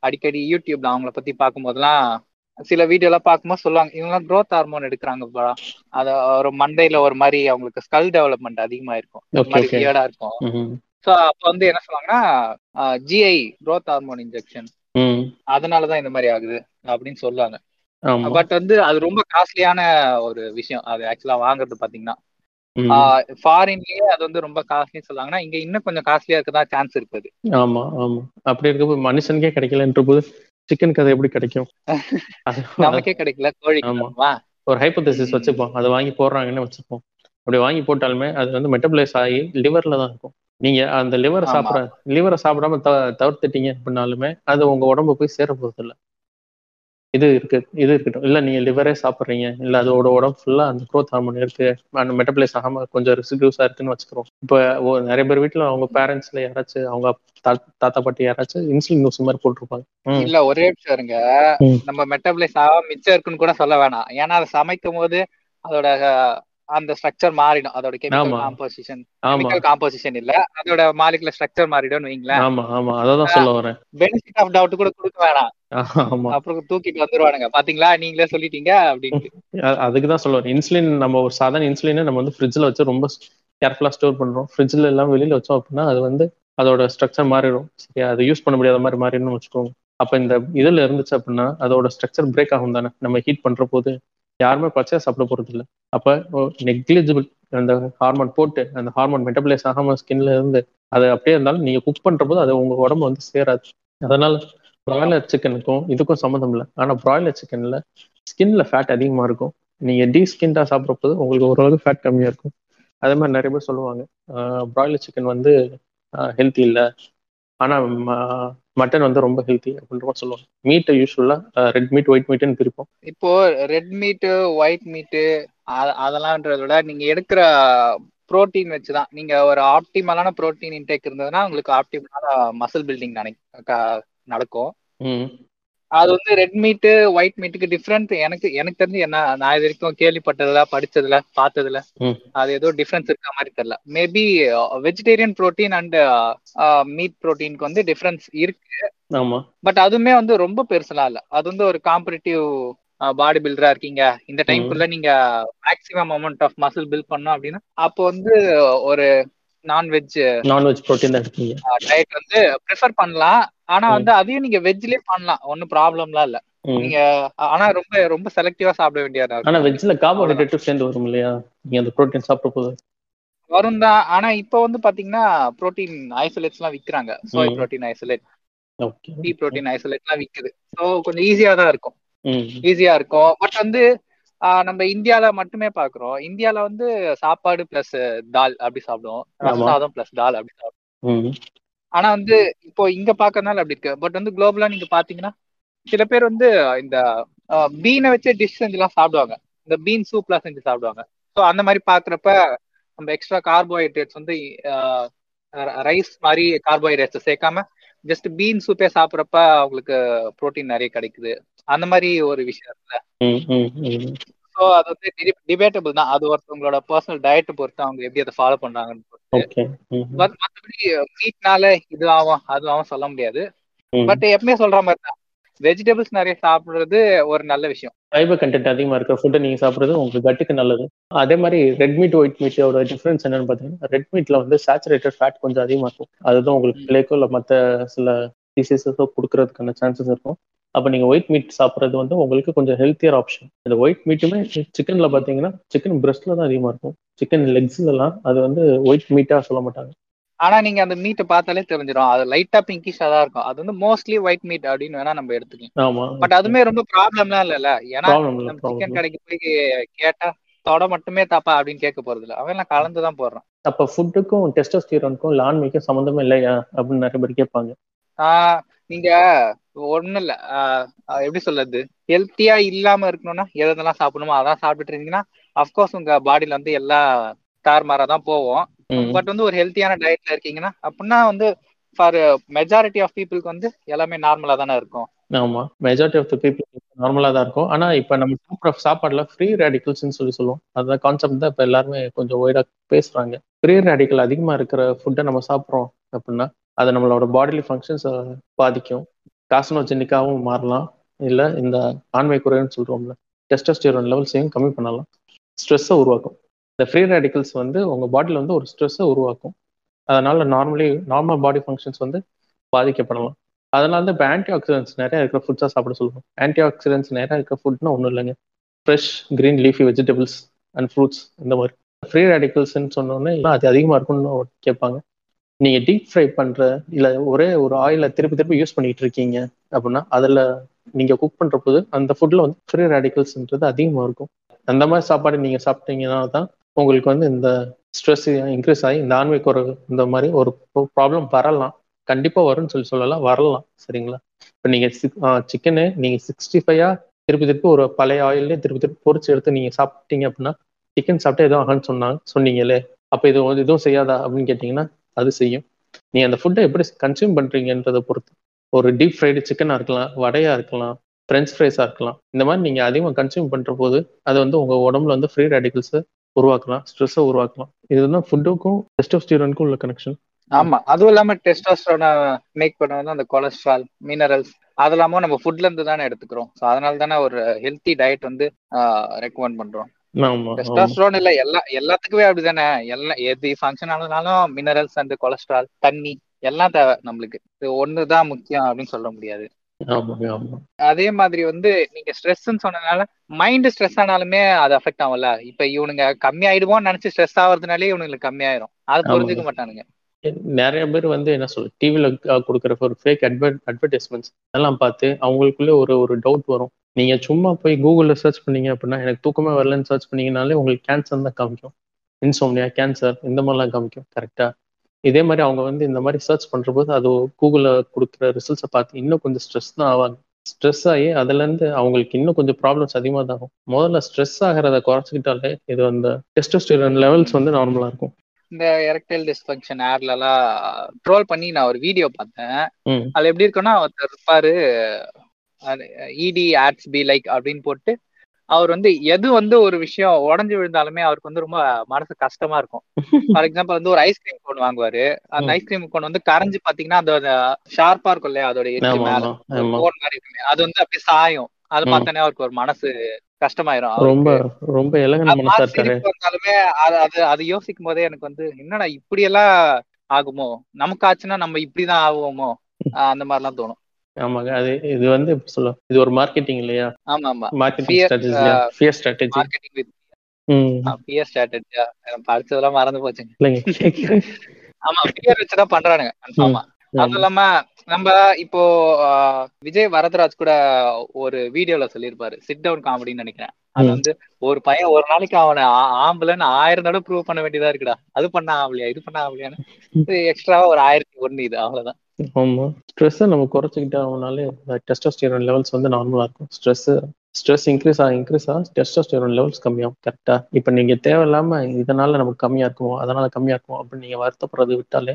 அடிக்கடி யூடியூப்ல அவங்கள பத்தி பார்க்கும்போதெல்லாம் சில வீடியோ எல்லாம் பார்க்கும்போது சொல்லுவாங்க இவங்கலாம் growth ஹார்மோன் எடுக்கிறாங்கப்பா அத ஒரு மண்டையில ஒரு மாதிரி அவங்களுக்கு ஸ்கல் டெவலப்மெண்ட் அதிகமா இருக்கும். வியர்டா இருக்கும். ஸோ அப்போ வந்து என்ன சொல்லுவாங்கன்னா ஜிஐ growth ஹார்மோன் இன்ஜெக்ஷன் அதனாலதான் இந்த மாதிரி ஆகுது அப்படின்னு சொல்லுவாங்க. பட் வந்து அது ரொம்ப காஸ்ட்லியான ஒரு விஷயம். அது ஆக்சுவலா வாங்குறது பாத்தீங்கன்னா. ஃபாரின்லயே அது வந்து ரொம்ப காஸ்ட்லின்னு சொல்லுவாங்கன்னா இங்க இன்னும் கொஞ்சம் காஸ்ட்லியா இருக்கதான் சான்ஸ் இருக்குது. ஆமா ஆமா. அப்படி இருக்கப்போ மனுஷனுக்கே கிடைக்கலன்ற போது சிக்கனுக்கு அது எப்படி கிடைக்கும்? நமக்கே கிடைக்கல கோழி ஆமா. ஒரு ஹைப்போதசிஸ். வச்சுப்போம். அதை வாங்கி போடுறாங்கன்னு வச்சுப்போம். அப்படி வாங்கி போட்டாலுமே அது வந்து மெட்டபிளைஸ் ஆகி லிவர்ல தான் இருக்கும். நீங்க அந்த லிவரை. சாப்பிட லிவரை சாப்பிடாம தவிர்த்துட்டீங்க அப்படின்னாலுமே அது உங்க உடம்பு போய் சேர போறது இல்ல இது இருக்கு இது இருக்கட்டும். இல்ல நீங்க லிவரே சாப்பிடுறீங்க. இல்ல அதோட உடம்பு ஃபுல்லா அந்த க்ரோத் ஹார்மோன் இருக்கு அந்த மெட்டபிளைஸ் ஆகாம கொஞ்சம் ரெசிடியூஸா இருக்குன்னு வச்சுக்கிறோம். இப்போ நிறைய பேர் வீட்ல அவங்க பேரண்ட்ஸ்ல யாராச்சும் அவங்க தாத்தா பாட்டி யாராச்சும் இன்சுலின் யூஸ் மாதிரி போட்டிருப்பாங்க. இல்ல ஒரே நிமிஷம் இருங்க. நம்ம மெட்டபிளைஸ் ஆகாம மிச்சம் இருக்குன்னு கூட சொல்ல வேணாம். ஏன்னா அதை சமைக்கும் போது அதோட அந்த ஸ்ட்ரக்சர் மாறிடும். அதோட கெமிக்கல். காம்போசிஷன் கெமிக்கல் காம்போசிஷன் இல்ல. அதோட மாலிகுலர் ஸ்ட்ரக்சர் மாறிடும்னு வைங்களேன். ஆமா ஆமா. அததான் சொல்ல வரேன். பெனிஃபிட் ஆஃப் டவுட் கூட கொடுக்க வேணாம். ஆமா. அப்புறம் தூக்கிட்டு வந்துருவானுங்க. பாத்தீங்களா? நீங்களே சொல்லிட்டீங்க அப்படின்ட்டு. அ- அதுக்கு தான் சொல்ல வரேன். இன்சுலின் நம்ம ஒரு சாதாரண இன்சுலினை நம்ம வந்து ஃப்ரிட்ஜில் வச்சு ரொம்ப கேர்ஃபுல்லாக ஸ்டோர் பண்ணுறோம் ஃப்ரிட்ஜில் எல்லாம் வெளியில் வச்சோம் அப்படின்னா அது வந்து அதோட ஸ்ட்ரக்சர் மாறிடும். சரியா? அதை யூஸ் பண்ண முடியாத மாதிரி மாறிடும்னு வச்சுக்கோங்க. அப்போ இந்த இதில் இருந்துச்சு அப்படின்னா அதோட ஸ்ட்ரக்சர் பிரேக் ஆகும் தானே நம்ம ஹீட் பண்ணுற போது. யாருமே பச்சையாக சாப்பிட போறது இல்லை அப்போ நெக்லிஜிபிள் அந்த ஹார்மோன் போட்டு அந்த ஹார்மோன் மெட்டபிளைஸ் ஆகாம ஸ்கின்ல இருந்து அது அப்படியே இருந்தாலும் நீங்க குக் பண்ற போது அது உங்கள் உடம்பு வந்து சேராது. அதனால பிராய்லர் சிக்கனுக்கும் இதுக்கும் சம்மந்தம் இல்லை. ஆனால் பிராய்லர் சிக்கன்ல ஸ்கின்ல ஃபேட் அதிகமா இருக்கும். நீங்கள் டீ ஸ்கின்டா சாப்பிட்ற போது உங்களுக்கு ஓரளவுக்கு ஃபேட் கம்மியாக இருக்கும். அதே மாதிரி நிறைய பேர் சொல்லுவாங்க பிராய்லர் சிக்கன் வந்து ஹெல்த்தி இல்லை. ஆனால் மட்டன் வந்து ரொம்ப ஹெல்த்தி அப்படின்ற மாதிரி சொல்லுவாங்க மீட்டை யூஸ்வலாக ரெட் மீட் ஒயிட் மீட்னு பிரிப்போம். இப்போ ரெட் மீட்டு ஒயிட் மீட்டு அதெல்லாம்ன்றத விட நீங்க எடுக்கிற புரோட்டீன் வச்சுதான். நீங்க ஒரு ஆப்டிமலான புரோட்டீன் இன்டேக் இருந்ததுன்னா உங்களுக்கு ஆப்டிமலான மசில் பில்டிங் நடக்கும். ம். அது வந்து ரெட் மீட்டு ஒயிட் மீட்டுக்கு டிஃப்ரெண்ட் எனக்கு எனக்கு தெரிஞ்சு என்ன நான் இது வரைக்கும் கேள்விப்பட்டதுல படிச்சதுல பார்த்ததுல. அது ஏதோ டிஃப்ரென்ஸ் இருக்க மாதிரி தெரியல. Maybe vegetarian protein and meat புரோட்டீனுக்கு வந்து டிஃப்ரென்ஸ் இருக்கு. பட் அதுவுமே வந்து ரொம்ப பெருசெல்லாம் இல்ல. அது வந்து ஒரு காம்படிட்டிவ் பாடி பில்டரா இருக்கீங்க. இந்த டைம்குள்ள நீங்க maximum amount of muscle build பண்ணோம் அப்படின்னா அப்போ வந்து ஒரு நான்வெஜ் நான்வெஜ் ப்ரோட்டீன் டயட் வந்து ப்ரிஃபர் பண்ணலாம். ஆனா. வந்து அதையும் நீங்க வெஜ்லயே பண்ணலாம். ஒன்னும் ப்ராப்ளம்லாம் இல்ல. நீங்க ஆனா ரொம்ப ரொம்ப செலக்டிவா சாப்பிட வேண்டியதா ஆனால் இருக்கும் வெஜ்ஜில் கார்போஹைட்ரேட்டும் சேர்ந்து வரும் இல்லையா? நீங்கள் அந்த ப்ரோட்டீன் சாப்பிட்ற போது. வரும் தான். ஆனா இப்போ வந்து பாத்தீங்கன்னா புரோட்டீன் ஐசோலேட்ஸ் எல்லாம் விக்கிறாங்க. Soy. Protein isolate okay pea protein isolate எல்லாம் விக்குது. ஸோ கொஞ்சம் ஈஸியா தான் இருக்கும். ஈஸியா இருக்கும். பட் வந்து நம்ம இந்தியால மட்டுமே பாக்குறோம். இந்தியால வந்து சாப்பாடு பிளஸ் தால் அப்படி சாப்பிடுவோம். ஆமா. ரசாதம் பிளஸ் தால் அப்படி சாப்பிடுவோம். ஆனா வந்து இப்போ இங்க பாக்கறதுனால அப்படி இருக்கு. பட் வந்து குளோபலா நீங்க பாத்தீங்கன்னா சில பேர் வந்து இந்த பீனை வச்சு டிஷ் செஞ்சுலாம் சாப்பிடுவாங்க. இந்த பீன் சூப்லாம் செஞ்சு சாப்பிடுவாங்க. ஸோ அந்த மாதிரி பாக்குறப்ப நம்ம எக்ஸ்ட்ரா கார்போஹைட்ரேட்ஸ் வந்து ரைஸ் மாதிரி கார்போஹைட்ரேட்ஸ் சேர்க்காம ஜஸ்ட் பீன் சூப்பே சாப்பிட்றப்ப அவங்களுக்கு புரோட்டீன் நிறைய கிடைக்குது. அந்த மாதிரி ஒரு விஷயம் இருக்குல்ல. ம் ஸோ அது வந்து டிபேட்டபிள் தான். அது ஒருத்தவங்களோட பர்சனல் டயட் பொறுத்து அவங்க எப்படி அதை ஃபாலோ பண்றாங்கன்னு பொறுத்து. மற்றபடி மீட்னால இது ஆகும் அது ஆகும் சொல்ல முடியாது. பட் எப்பவுமே சொல்ற மாதிரி தான். வெஜிடபிள்ஸ் நிறைய சாப்பிடுறது ஒரு நல்ல விஷயம். ஃபைபர் கண்டென்ட் அதிகமாக இருக்கிற ஃபுட்டை நீங்கள் சாப்பிட்றது உங்களுக்கு கட்டுக்கு நல்லது. அதே மாதிரி ரெட் மீட் ஒயிட் மீட்டோட டிஃப்ரென்ஸ் என்னன்னு பார்த்தீங்கன்னா ரெட் மீட்ல வந்து சேச்சுரேட்டட் ஃபேட் கொஞ்சம் அதிகமாக இருக்கும். அதுதான் உங்களுக்கு பிள்ளைக்கோ இல்லை மற்ற சில டிசீசஸோ கொடுக்கறதுக்கான சான்சஸ் இருக்கும். அப்போ நீங்கள் ஒயிட் மீட் சாப்பிட்றது வந்து உங்களுக்கு கொஞ்சம் ஹெல்த்தியர் ஆப்ஷன் இந்த ஒயிட் மீட்டுமே சிக்கனில் பார்த்தீங்கன்னா சிக்கன் பிரஸ்ட்ல தான் அதிகமாக இருக்கும். சிக்கன் லெக்ஸ்லலாம் அது வந்து ஒயிட் மீட்டாக சொல்ல மாட்டாங்க. ஆனா நீங்க அந்த மீட்டை பார்த்தாலே தெரிஞ்சிடும். அது லைட்டா பிங்கிஷா தான் இருக்கும். அது வந்து மோஸ்ட்லி ஒயிட் மீட் அப்படின்னு வேணா நம்ம எடுத்துக்கலாம். பட் அதுமே ரொம்ப ப்ராப்ளம்லாம் இல்லைல்ல. ஏன்னா ப்ராப்ளம் இல்லை நம்ம சிக்கன் கடைக்கு போய் கேட்டா தொட மட்டுமே தாப்பா அப்படின்னு கேட்க போறது இல்ல. அவன் எல்லாம் கலந்து தான் போடுறான். அப்போ ஃபுட்டுக்கும் டெஸ்டோஸ்டிரானுக்கும் லான்மைக்கும் சம்மந்தமே இல்லையா? அப்படின்னு நிறைய பேர் கேட்பாங்க. நீங்க ஒண்ணும் இல்ல. எப்படி சொல்றது? ஹெல்த்தியா இல்லாம இருக்கணும்னா எதெல்லாம் சாப்பிடணுமோ அதான் சாப்பிட்டுட்டு இருந்தீங்கன்னா அஃப்கோர்ஸ் உங்க பாடியில வந்து எல்லாம் தாறுமாறா தான் போவோம் பட் வந்து ஒரு ஹெல்த்தியான டயட்ல இருக்கீங்கன்னா அப்படின்னா வந்து ஃபார் மெஜாரிட்டி ஆஃப் பீப்புளுக்கு வந்து எல்லாமே நார்மலா தானே இருக்கும். ஆமா. மெஜாரிட்டி ஆஃப் த பீப்புள் நார்மலாக தான் இருக்கும். ஆனா இப்போ நம்ம சாப்பிட்ற சாப்பாடுல ஃப்ரீ ரேடிக்கல்ஸ்னு சொல்லி சொல்லுவோம். அந்த கான்செப்ட் தான் இப்போ எல்லாருமே கொஞ்சம் ஒய்டா பேசுறாங்க. ஃப்ரீ ரேடிக்கல் அதிகமா இருக்கிற ஃபுட்டை நம்ம சாப்பிட்றோம் அப்படின்னா அது நம்மளோட பாடிலி ஃபங்க்ஷன்ஸை பாதிக்கும். காசனோஜெனிக்காவும் மாறலாம். இல்லை இந்த ஆண்மை குறைன்னு சொல்றோம்ல டெஸ்டோஸ்டிரோன் லெவல்ஸையும் கம்மி பண்ணலாம். ஸ்ட்ரெஸ்ஸை உருவாக்கும். இந்த ஃப்ரீ ரேடிக்கல்ஸ் வந்து உங்க பாடியில் வந்து ஒரு ஸ்ட்ரெஸ்ஸை உருவாக்கும். அதனால நார்மலி நார்மல் பாடி ஃபங்க்ஷன்ஸ் வந்து பாதிக்கப்படலாம். அதனால தான் இப்போ ஆன்டி ஆக்சிடென்ட்ஸ் நிறையா இருக்கிற ஃபுட்ஸாக சாப்பிட சொல்லுவோம் ஆன்டி ஆக்சிடென்ட்ஸ் நிறையா இருக்கிற ஃபுட்னா ஒன்றும் இல்லைங்க. Fresh green leafy vegetables and fruits இந்த மாதிரி. ஃப்ரீ ரேடிக்கல்ஸ்ன்னு சொன்னோன்னே அது அதிகமாக இருக்கும்னு கேட்பாங்க. நீங்கள் டீப் ஃப்ரை பண்ணுற இல்லை ஒரே ஒரு ஆயிலை திருப்பி திருப்பி யூஸ் பண்ணிட்டு இருக்கீங்க அப்படின்னா அதில் நீங்கள் குக் பண்ணுற போது அந்த ஃபுட்டில் வந்து ஃப்ரீ ரேடிக்கல்ஸ்ன்றது அதிகமாக இருக்கும். அந்த மாதிரி சாப்பாடு நீங்கள் சாப்பிட்டீங்கன்னா தான் உங்களுக்கு வந்து இந்த ஸ்ட்ரெஸ் இன்க்ரீஸ் ஆகி இந்த ஆண்மை குறைவு இந்த மாதிரி ஒரு ப்ராப்ளம் வரலாம். கண்டிப்பாக வரும்னு சொல்லி சொல்லலாம். வரலாம். சரிங்களா? இப்போ நீங்க சிக்கனு நீங்கள் சிக்ஸ்டி ஃபைவாக திருப்பி திருப்பி ஒரு பழைய ஆயிலே திருப்பி திருப்பி பொறிச்சு எடுத்து நீங்கள் சாப்பிட்டீங்க அப்படின்னா சிக்கன் சாப்பிட்டா எதுவும் ஆகும்னு சொன்னாங்க சொன்னீங்களே அப்போ இது எதுவும் செய்யாதா அப்படின்னு கேட்டிங்கன்னா அது செய்யும். நீ அந்த ஃபுட்டை எப்படி கன்சியூம் பண்ணுறீங்கன்றதை பொறுத்து. ஒரு டீப் ஃப்ரைடு சிக்கனாக இருக்கலாம் வடையா இருக்கலாம் ஃப்ரெஞ்ச் ஃப்ரைஸாக இருக்கலாம். இந்த மாதிரி நீங்கள் அதிகமாக கன்சியூம் பண்ணுற போது அது வந்து உங்கள் உடம்புல வந்து ஃப்ரீ ரேடிக்கல்ஸு உருவாக்கலாம் ஸ்ட்ரெஸ்ஸை உருவாக்கலாம். இதுதான் ஃபுட்டுக்கும் டெஸ்டோஸ்டிரானுக்கும் உள்ள கனெக்ஷன் ஆமா அதுவும் இல்லாம டெஸ்டோஸ்டரோனை மேக் பண்ண வந்து அந்த கொலஸ்ட்ரால் மினரல்ஸ் அது இல்லாம நம்ம ஃபுட்ல இருந்து தானே எடுத்துக்கிறோம். ஸோ அதனால தானே ஒரு ஹெல்த்தி டயட் வந்து ரெக்கமெண்ட் பண்றோம். டெஸ்டாஸ்ட்ரோன் இல்ல எல்லா எல்லாத்துக்குமே அப்படிதானே. எல்லாம் எது ஃபங்க்ஷன் ஆனாலும் மினரல்ஸ் அண்ட் கொலஸ்ட்ரால் தண்ணி எல்லாம் தேவை நம்மளுக்கு. ஒண்ணுதான் முக்கியம் அப்படின்னு சொல்ல முடியாது. அதே மாதிரி வந்து நீங்க ஸ்ட்ரெஸ்ன்னு சொன்னதுனால மைண்ட் ஸ்ட்ரெஸ் ஆனாலுமே அது அஃபெக்ட் ஆகும்ல. இப்ப இவனுங்க கம்மி ஆயிடுவோம்னு நினைச்சு ஸ்ட்ரெஸ் ஆகுறதுனாலே இவனுங்களுக்கு கம்மியாயிரும் அது புரிஞ்சுக்க மாட்டானுங்க. நிறைய பேர் வந்து என்ன சொல்ல டிவில கொடுக்குற ஒரு ஃபேக் அட்வர்ட் அட்வர்டைஸ்மெண்ட்ஸ் அதெல்லாம் பார்த்து அவங்களுக்குள்ள ஒரு ஒரு டவுட் வரும். நீங்க சும்மா போய் கூகுளில் சர்ச் பண்ணீங்க அப்படின்னா எனக்கு தூக்கமே வரலன்னு சர்ச் பண்ணீங்கனாலே உங்களுக்கு கேன்சர் தான் காமிக்கும். இன்சோம்னியா கேன்சர் இந்த மாதிரிலாம் காமிக்கும். கரெக்டா இதே மாதிரி அவங்க வந்து இந்த மாதிரி சர்ச் பண்ற போது அது கூகுளில் கொடுக்குற ரிசல்ட்ஸை பார்த்து இன்னும் கொஞ்சம் ஸ்ட்ரெஸ் தான் ஆவாங்க. ஸ்ட்ரெஸ் ஆகி அதுலேருந்து அவங்களுக்கு இன்னும் கொஞ்சம் ப்ராப்ளம்ஸ் அதிகமாக தான் ஆகும் முதல்ல ஸ்ட்ரெஸ் ஆகிறத குறைச்சிக்கிட்டாலே இது அந்த டெஸ்டோஸ்டிரான் லெவல்ஸ் வந்து நார்மலாக இருக்கும். இந்த எரக்டைல் டிஸ்ஃபங்க்ஷன் ஆட்ல எல்லாம் ட்ரோல் பண்ணி நான் ஒரு வீடியோ பார்த்தேன். அதுல எப்படி இருக்குன்னா ஒருத்தர் இருப்பாரு இடி ஆட்ஸ் பி லைக் அப்படின்னு போட்டு அவர் வந்து எது வந்து ஒரு விஷயம் உடஞ்சு விழுந்தாலுமே அவருக்கு வந்து ரொம்ப மனசு கஷ்டமா இருக்கும். ஃபார் எக்ஸாம்பிள் வந்து ஒரு ஐஸ்கிரீம் கோன் வாங்குவாரு. அந்த. ஐஸ்கிரீம் கோன் வந்து கரைஞ்சு பாத்தீங்கன்னா அதோட ஷார்ப்பா இருக்கும் இல்லையா? அதோட மேல. ஆமா கோன் மாதிரி இருக்குமே அது வந்து அப்படியே சாயும். அது. பார்த்தானே அவருக்கு ஒரு மனசு கஷ்டமாயிரும் ரொம்ப ரொம்ப எலகன அது அது யோசிக்கும் போதே எனக்கு வந்து என்னடா இப்படி எல்லாம் ஆகுமோ? நமக்கு ஆச்சுன்னா நம்ம இப்படிதான் ஆகுவோமோ? அந்த மாதிரிலாம் தோணும். ஆமாங்க. அது இது வந்து சொல்ல இது ஒரு மார்க்கெட்டிங் இல்லையா? ஆமா ஆமா marketing strategy fear strategy marketing with hmm. Fear ஸ்ட்ராட்டஜியா படிச்சதெல்லாம் மறந்து போச்சுங்க. ஆமா பியர் வச்சுதான் பண்றானுங்க. கன்ஃபார்மா அதுவும் இல்லாம நம்ம இப்போ விஜய் வரதராஜ் கூட ஒரு வீடியோல சொல்லியிருப்பாரு. சிட் டவுன் காமெடின்னு நினைக்கிறேன். அது. வந்து ஒரு பையன் ஒரு நாளைக்கு அவனை ஆம்பளைன்னு ஆயிரம் தடவை ப்ரூவ் பண்ண வேண்டியதா இருக்குடா. அது பண்ண ஆகலையா? இது பண்ண ஆகலையான்னு. எக்ஸ்ட்ராவா ஒரு ஆயிரத்தி ஒண்ணு இது. அவ்வளவுதான். ஆமா. ஸ்ட்ரெஸ்ஸை நம்ம குறைச்சிக்கிட்டோம்னாலே டெஸ்டோஸ்டிரான் லெவல்ஸ் வந்து நார்மலா இருக்கும். ஸ்ட்ரெஸ் ஸ்ட்ரெஸ் இன்க்ரீஸ் ஆக இன்க்ரீஸ் ஆக டெஸ்டோஸ்டிரான் லெவல்ஸ் கம்மியாகும் கரெக்டா இப்போ நீங்க தேவையில்லாம இதனால நமக்கு கம்மியா இருக்குமோ அதனால கம்மியா இருக்கும் அப்படின்னு நீங்க வருத்தப்படுறது விட்டாலே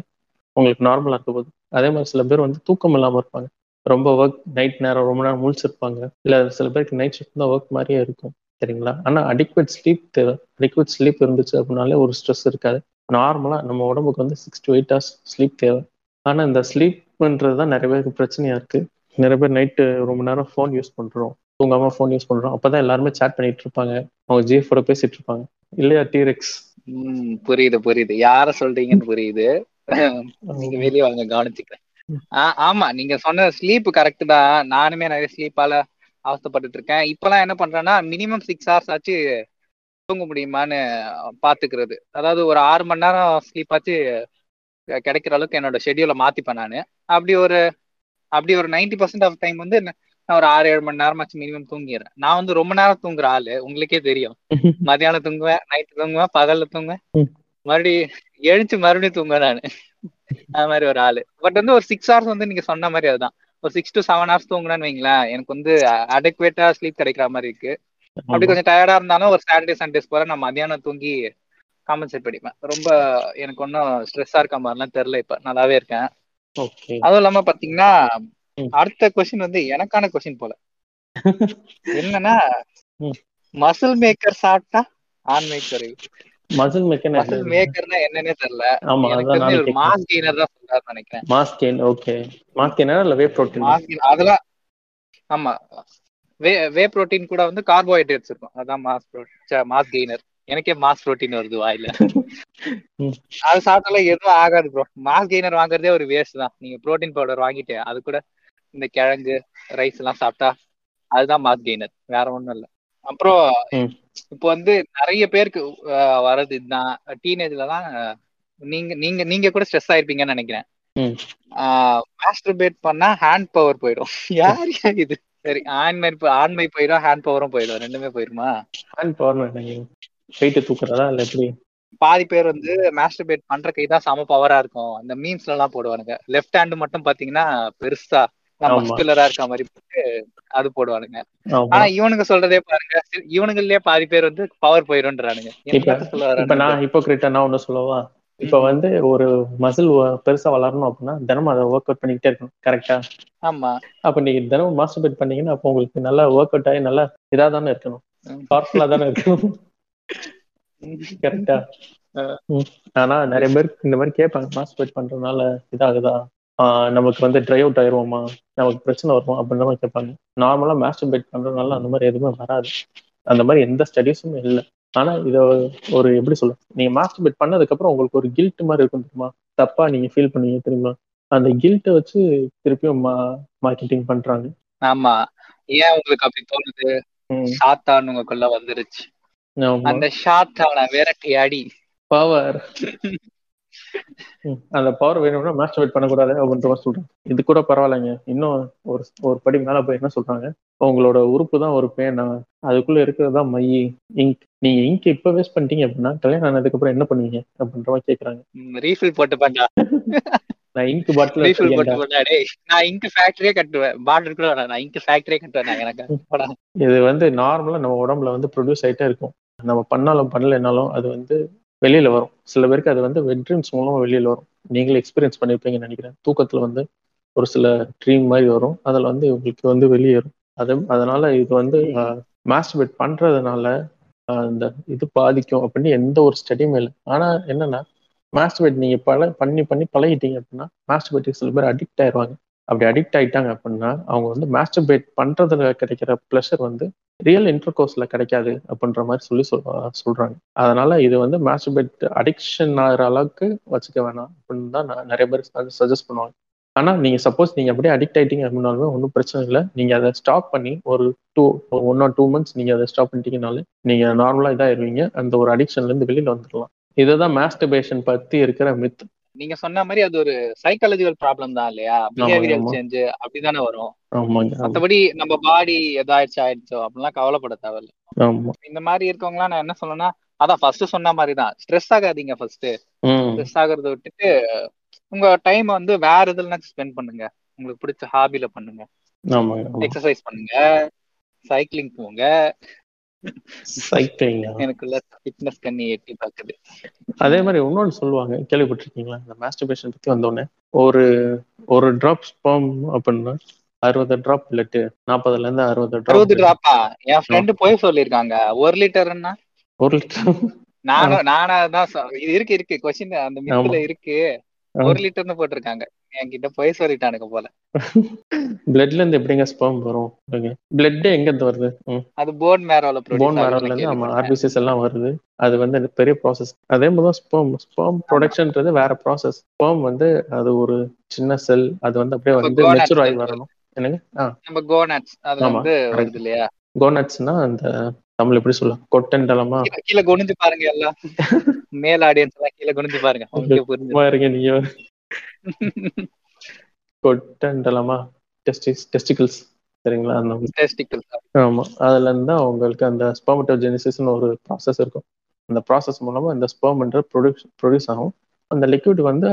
உங்களுக்கு நார்மலா இருக்க போகுது அதே மாதிரி சில பேர் வந்து தூக்கம் இல்லாம இருப்பாங்க. ரொம்ப ஒர்க் நைட் நேரம் ரொம்ப நேரம் முழிச்சிருப்பாங்க. இல்ல சில பேருக்கு நைட் ஷிஃப்ட் தான் ஒர்க் மாதிரியே இருக்கும் சரிங்களா? ஆனா அடிக்வெட் ஸ்லீப் தேவை. அடிக்வெட் ஸ்லீப் இருந்துச்சு அப்படின்னாலே ஒரு ஸ்ட்ரெஸ் இருக்காது. நார்மலா நம்ம உடம்புக்கு வந்து six to eight hours sleep தேவை. ஆனா இந்த ஸ்லீப்ன்றது தான் நிறைய பேருக்கு பிரச்சனையா இருக்கு. நிறைய பேர் நைட்டு ரொம்ப நேரம் ஃபோன் யூஸ் பண்றோம். தூங்காம ஃபோன் யூஸ் பண்றோம். அப்பதான் எல்லாருமே சேட் பண்ணிட்டு இருப்பாங்க. அவங்க ஜிஎஃபோட பேசிட்டு இருப்பாங்க. இல்லையா டீரெக்ஸ் உம் புரியுது புரியுது. யார சொல்றீங்கன்னு புரியுது. நீங்க வெளியே வாங்க கவனிச்சுக்கிறேன். ஆமா நீங்க சொன்ன ஸ்லீப் கரெக்ட் தான். நானுமே நிறைய ஸ்லீப்பால அவஸ்தப்பட்டு இருக்கேன். இப்பெல்லாம் என்ன பண்றேன்னா மினிமம் சிக்ஸ் ஹவர்ஸ் ஆச்சு தூங்க முடியுமான்னு பாத்துக்கிறது அதாவது ஒரு ஆறு மணி நேரம் ஸ்லீப் ஆச்சு கிடைக்கிற அளவுக்கு என்னோட ஷெட்யூலை மாத்திப்பேன் நானு. அப்படி ஒரு அப்படி ஒரு நைன்டி பர்சன்ட் ஆஃப் டைம் வந்து நான் ஒரு ஆறு ஏழு மணி நேரமாச்சு மினிமம் தூங்கிடுறேன். நான் வந்து ரொம்ப நேரம் தூங்குற ஆளு உங்களுக்கே தெரியும். மதியானம் தூங்குவேன் நைட்டு தூங்குவேன் பகல்ல தூங்குவேன். மறுபடியும் எழுந்து மறுபடியும் தூங்குவேன் நானு. அது மாதிரி ஒரு ஆளு. பட் வந்து ஒரு சிக்ஸ் ஹவர்ஸ் வந்து நீங்க சொன்ன மாதிரி அதுதான். ஒரு சிக்ஸ் டு செவன் ஹவர்ஸ் தூங்குனேன்னு வைங்களேன் எனக்கு வந்து அடெக்வேட்டா ஸ்லீப் கிடைக்கிற மாதிரி இருக்கு. அப்படி கொஞ்சம் டயர்டா இருந்தாலும் ஒரு சாட்டர்டே சண்டேஸ் போல நான் மதியானம் தூங்கி காம்பன்சேட் பண்ணிப்பேன். ரொம்ப எனக்கு ஒன்றும் ஸ்ட்ரெஸ்ஸா இருக்க மாதிரிலாம் தெரியல இப்ப. நல்லாவே இருக்கேன். அதுவும் இல்லாம பாத்தீங்கன்னா. அடுத்த கொஸ்டின் வந்து எனக்கான கொஸ்டின் போல. என்னன்னா. மசில் மேக்கர் சாப்பிட்டா ஆண்மை குறைவு மசில் மெக்கன் மசில் மேக்கர்னா என்னன்னே தெரியல. ஆமா அதான் மாஸ் கெய்னர் தான் சொல்றாரு நினைக்கிறேன். மாஸ் கெயின் ஓகே மாஸ் கெயினா இல்ல வே ப்ரோட்டீன் மாஸ் கெயின் அதெல்லாம் ஆமா. வே வே புரோட்டீன் கூட வந்து கார்போஹைட்ரேட்ஸ் இருக்கும். அதான் மாஸ் மாஸ் கெய்னர் எனக்கே மாஸ் புரோட்டீன் வருது வாயில. அது சாப்பிட்டாலும் எதுவும் ஆகாது ப்ரோ மாஸ் கெய்னர் வாங்குறதே ஒரு வேஸ்ட் தான். நீங்க புரோட்டீன் பவுடர் வாங்கிட்டு அது கூட இந்த கிழங்கு ரைஸ் எல்லாம் சாப்பிட்டா அதுதான் மாஸ் கெய்னர் வேற ஒண்ணும் இல்ல. அப்புறம். இப்போ வந்து நிறைய பேருக்கு வர்றது இதுதான். டீனேஜ்லலாம் நீங்க நீங்க நீங்க கூட ஸ்ட்ரெஸ் ஆயிருப்பீங்கன்னு நினைக்கிறேன். மாஸ்டர்பேட் பண்ணா ஹேண்ட் பவர் போயிடும். யார் யார் இது? சரி ஆண்மை ஆண்மை போயிடும் ஹேண்ட் பவரும் போயிடும். ரெண்டுமே போயிருமா? ஹேண்ட் பவர் வெயிட் தூக்குறதா இல்ல எப்படி? பாதி பேர் வந்து மாஸ்டர்பேட் பண்ற கை தான் செம பவரா இருக்கும். அந்த மீம்ஸ்ல எல்லாம் போடுவானுங்க. லெஃப்ட் ஹேண்ட் மட்டும் பாத்தீங்கன்னா பெருசா. மஸ்குலரா இருக்க மாதிரி போட்டு அது போடுவானுங்க. ஆனா இவனுங்க சொல்றதே பாருங்க இவனுங்கலயே பாதி பேர் வந்து பவர் போயிரும்ன்றானுங்க. இப்ப இப்ப நான் ஹிப்போக்ரிட்டா நான் ஒண்ணு சொல்லவா? இப்ப வந்து ஒரு மசில் பெருசா வளரணும் அப்படின்னா தினமும் அதை ஒர்க் அவுட் பண்ணிக்கிட்டே இருக்கணும் கரெக்டா ஆமா. அப்ப நீங்க தினமும் மாஸ்டர்பேட் பண்ணீங்கன்னா அப்போ உங்களுக்கு நல்லா ஒர்க் அவுட் ஆகி நல்லா இதா தானே இருக்கணும். பவர்ஃபுல்லா தானே இருக்கணும். கரெக்டா ஆனா நிறைய பேர் இந்த மாதிரி கேட்பாங்க. மாஸ்டர்பேட் பண்றதுனால இதாகுதா? ஆஹ் நமக்கு வந்து ட்ரை அவுட் ஆயிருவோமா? நமக்கு பிரச்சனை வருமா? அப்படின்ற மாதிரி கேட்பாங்க. நார்மலா மாஸ்டர்பேட் பண்றதுனால அந்த மாதிரி எதுவுமே வராது. அந்த மாதிரி எந்த ஸ்டடீஸும் இல்லை. ஆனா இத ஒரு எப்படி சொல்ல நீங்க மாஸ்டர்பேட் பண்ணதுக்கு அப்புறம் உங்களுக்கு ஒரு கில்ட் மாதிரி இருக்கும் தெரியுமா? தப்பா நீங்க ஃபீல் பண்ணுவீங்க தெரியுமா? அந்த கில்ட்டை வச்சு திருப்பியும் மார்க்கெட்டிங் பண்றாங்க. ஆமா. ஏன் உங்களுக்கு அப்படி தோணுது? சாத்தான் உங்களுக்குள்ள வந்துருச்சு. அந்த அவனை விரட்டி அடி. பவர் அந்த பவர் வேணும்னா மாஸ்டர்பேட் பண்ணக்கூடாது அப்படின்ற சொல்றாங்க. இது கூட பரவாயில்லைங்க. இன்னும் ஒரு ஒரு படி மேல போய் என்ன சொல்றாங்க? உங்களோட உறுப்பு தான் ஒரு பேனா அதுக்குள்ள இருக்கிறது தான் மை இங்க் நீங்க இங்க் இப்ப வேஸ்ட் பண்ணிட்டீங்க அப்படின்னா கல்யாணம் ஆனதுக்கு அப்புறம் என்ன பண்ணுவீங்க? அப்படின்ற மாதிரி கேக்குறாங்க. ரீஃபில் போட்டு பண்ணா. நான் இங்க் பாட்டில் ரீஃபில் போட்டு பண்ணா டேய் நான் இங்க் ஃபேக்டரியே கட்டுவேன். பாட்டில் கூட நான் இங்க் ஃபேக்டரியே கட்டுவேன் எனக்கு. இது வந்து நார்மலா நம்ம உடம்புல வந்து ப்ரொடியூஸ் ஆயிட்டே இருக்கும். நம்ம பண்ணாலும் பண்ணலைனாலும் அது வந்து வெளியில வரும். சில பேருக்கு அது வந்து வெட் ட்ரீம்ஸ் மூலமா வெளியில வரும். நீங்களே எக்ஸ்பீரியன்ஸ் பண்ணிருப்பீங்கன்னு நினைக்கிறேன். தூக்கத்துல வந்து ஒரு சில ட்ரீம் மாதிரி வரும். அதில் வந்து உங்களுக்கு வந்து வெளியேறும். அது அதனால இது வந்து மாஸ்டர்பேட் பண்றதுனால ஆஹ் இந்த இது பாதிக்கும் அப்படின்னு எந்த ஒரு ஸ்டடியுமே இல்லை. ஆனா என்னன்னா மாஸ்டர்பேட் நீங்க பல பண்ணி பண்ணி பழகிட்டீங்க அப்படின்னா மாஸ்டர்பேட்டுக்கு சில பேர் அடிக்ட் ஆயிடுவாங்க அப்படி அடிக்ட் ஆயிட்டாங்க அப்படின்னா அவங்க வந்து மாஸ்டர்பேட் பண்றதுல கிடைக்கிற ப்ளஷர் வந்து ரியல் இன்டர்கோர்ஸ்ல கிடைக்காது அப்படின்ற மாதிரி சொல்லி சொல் சொல்றாங்க. அதனால இது வந்து மாஸ்டர்பேட் அடிக்ஷன் ஆகிற அளவுக்கு வச்சுக்க வேணாம் அப்படின்னு தான் நான் நிறைய பேர் சஜஸ்ட் பண்ணுவாங்க. ஆனா நீங்க சப்போஸ் நீங்க அப்படியே அடிக்ட் ஆயிட்டீங்க அப்படின்னாலுமே ஒன்றும் பிரச்சனை இல்லை. நீங்க அதை ஸ்டாப் பண்ணி ஒரு two one or two months நீங்க அதை ஸ்டாப் பண்ணிட்டீங்கனாலே நீங்க நார்மலா இதாயிருவீங்க. அந்த ஒரு அடிக்ஷன்ல இருந்து வெளியில வந்துடலாம் இதுதான் மாஸ்டர்பேஷன் பத்தி இருக்கிற மித் நீங்க சொன்ன மாதிரி அது ஒரு சைக்காலஜிக்கல் ப்ராப்ளம் தான் இல்லையா? பிஹேவியரல் ஆமா. சேஞ்ச் அப்படிதானே வரும். மத்தபடி நம்ம பாடி எதாயிடுச்சு ஆயிடுச்சோ அப்படிலாம் கவலைப்பட தேவையில்ல. இந்த மாதிரி இருக்கவங்கலாம் நான் என்ன சொல்லணும்னா அதான் ஃபர்ஸ்ட் சொன்ன மாதிரி தான் ஸ்ட்ரெஸ் ஆகாதீங்க ஃபர்ஸ்ட் ஸ்ட்ரெஸ் ஆகுறத விட்டுட்டு உங்க டைம் வந்து வேற இதுல ஸ்பெண்ட் பண்ணுங்க. உங்களுக்கு பிடிச்ச ஹாபில பண்ணுங்க. எக்ஸசைஸ் பண்ணுங்க. சைக்கிளிங் போங்க. எனக்குள்ள ஃபிட்னஸ் கண்ணி எட்டி பாக்குது. அதே மாதிரி இன்னொன்று சொல்லுவாங்க கேள்விப்பட்டிருக்கீங்களா? இந்த மாஸ்டர்பேஷன் பத்தி வந்தோடனே ஒரு ஒரு டிராப் ஸ்பாம் அப்படின்னா அறுபது டிராப் பிளட் நாற்பதுல இருந்து அறுபது அறுபது டிராப் டிராப்பா என் ஃப்ரெண்டு போய் சொல்லியிருக்காங்க. ஒரு லிட்டர்னா ஒரு லிட்டர் நானும் நானா தான் இது இருக்கு இருக்கு கொஸ்டின் அந்த மித்துல. இருக்கு. ஒரு லிட்டர்னு போட்டிருக்காங்க. என்கிட்ட போய் சொல்லிட்டானுங்க போல. பிளட்ல இருந்து எப்படிங்க ஸ்பாம் வரும்? பிளட் எங்க இருந்து வருது? அது போன் மேரோல போன் மேரோல இருந்து ஆமா ஆர்பிசிஸ் எல்லாம் வருது. அது வந்து பெரிய ப்ராசஸ் அதே மாதிரி ஸ்பெர்ம் ஸ்பெர்ம் ப்ரொடக்ஷன்ன்றது வேற ப்ராசஸ் ஸ்பெர்ம் வந்து அது ஒரு சின்ன செல் அது வந்து அப்படியே வந்து மெச்சூர் ஆகி வரணும். என்னங்க? நம்ம கோனட்ஸ் ஆமா, வந்து. வருது இல்லையா? கோனட்ஸ்னா அந்த தமிழ் எப்படி சொல்லலாம்? கொட்டண்டலமா? கீழே- கீழே குனிஞ்சு பாருங்க எல்லாம். மேல் ஆடியன்ஸ் கீழே குனிஞ்சு பாருங்க. உங்களுக்கு புரிஞ்சு சும்மா இருங்க நீங்க. கொட்டண்டலமா? டெஸ்டிஸ் டெஸ்டிகல்ஸ் சரிங்களா? அந்த டெஸ்டிக்கல் ஆமா. அதுல இருந்து தான் உங்களுக்கு அந்த ஸ்பெர்மட்டோஜெனிசிஸ்னு ஒரு ப்ராசஸ் இருக்கும். அந்த ப்ராசஸ் மூலமா அந்த ஸ்பெர்ம்ன்ற ப்ரொடியூஸ் ப்ரொடியூஸ் ஆகும். அந்த லிக்விட் வந்து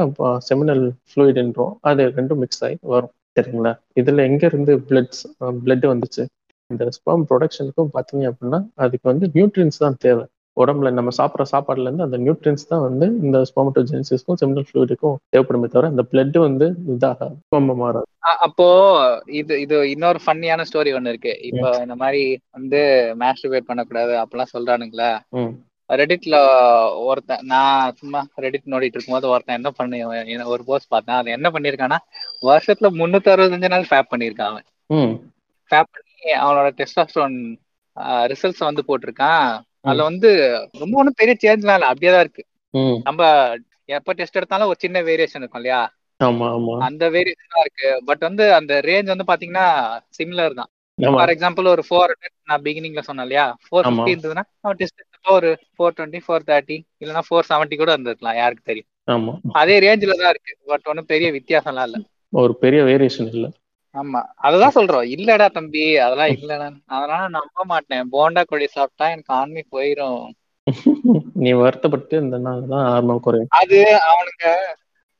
செமினல் ஃப்ளூயிட்ன்றோம் அது ரெண்டும் மிக்ஸ் ஆகி வரும். சரிங்களா? இதுல எங்க இருந்து பிளட்ஸ் பிளட் வந்துச்சு? இந்த ஸ்பெர்ம் ப்ரொடக்ஷனுக்கும் பார்த்தீங்க அப்படின்னா அதுக்கு வந்து நியூட்ரியன்ஸ் தான் தேவை. உடம்புல நம்ம சாப்பிட்ற சாப்பாடுல இருந்து அந்த நியூட்ரியன்ஸ் தான் வந்து இந்த ஸ்பெர்மட்டோஜெனிசிஸ்க்கும் செமினல் ஃப்ளூயிடுக்கும் தேவைப்படுமே தவிர இந்த பிளட் வந்து இதாக மாறாது. அப்போ இது இது இன்னொரு ஃபன்னியான ஸ்டோரி ஒண்ணு இருக்கு. இப்போ இந்த மாதிரி வந்து மாஸ்டர்பேட் பண்ணக்கூடாது அப்பெல்லாம் சொல்றானுங்களா? ரெடிட்ல ஒருத்தன் நான் சும்மா ரெடிட் நோடிட்டு இருக்கும்போது ஒருத்தன் என்ன பண்ணி ஒரு போஸ்ட் பார்த்தேன். அது என்ன பண்ணிருக்கான்னா வருஷத்துல முன்னூத்தி அறுபத்தஞ்சு நாள் ஃபேப் பண்ணிருக்கான் அவன். ஃபேப் பண்ணி அவனோட டெஸ்டாஸ்ட்ரோன் ரிசல்ட்ஸ் வந்து போட்டிருக்கான். அதுல வந்து ரொம்ப ஒன்றும் பெரிய சேஞ்ச்லாம் இல்லை. அப்படியே தான் இருக்கு. நம்ம எப்ப டெஸ்ட் எடுத்தாலும் ஒரு சின்ன வேரியேஷன் இருக்கும் இல்லையா? அந்த வேரியேஷன் தான் இருக்கு. பட் வந்து அந்த ரேஞ்ச் வந்து பாத்தீங்கன்னா சிமிலர் தான். ஃபார் எக்ஸாம்பிள் ஒரு ஃபோர் நான் பிகினிங்ல சொன்னேன் இல்லையா? ஃபோர். ஃபிஃப்டி இருந்ததுன்னா டெஸ்ட் ஒரு ஃபோர் டுவெண்ட்டி ஃபோர் தேர்ட்டி இல்லைன்னா ஃபோர் செவன்ட்டி கூட இருந்திருக்கலாம் யாருக்கு தெரியும். ஆமா. அதே ரேஞ்சில தான் இருக்கு. பட் ஒன்றும் பெரிய வித்தியாசம்லாம் இல்ல. ஒரு பெரிய வேரியேஷன் இல்ல. ஆமா. அததான் சொல்றோம். இல்லடா தம்பி அதெல்லாம் இல்லடா. அதனால நம்ப மாட்டேன். போண்டா கொடி சாப்பிட்டா எனக்கு ஆண்மை போயிரும். நீ வருத்தப்பட்டு இந்த நாள் தான் ஆர்வம் குறையும். அது அவனுங்க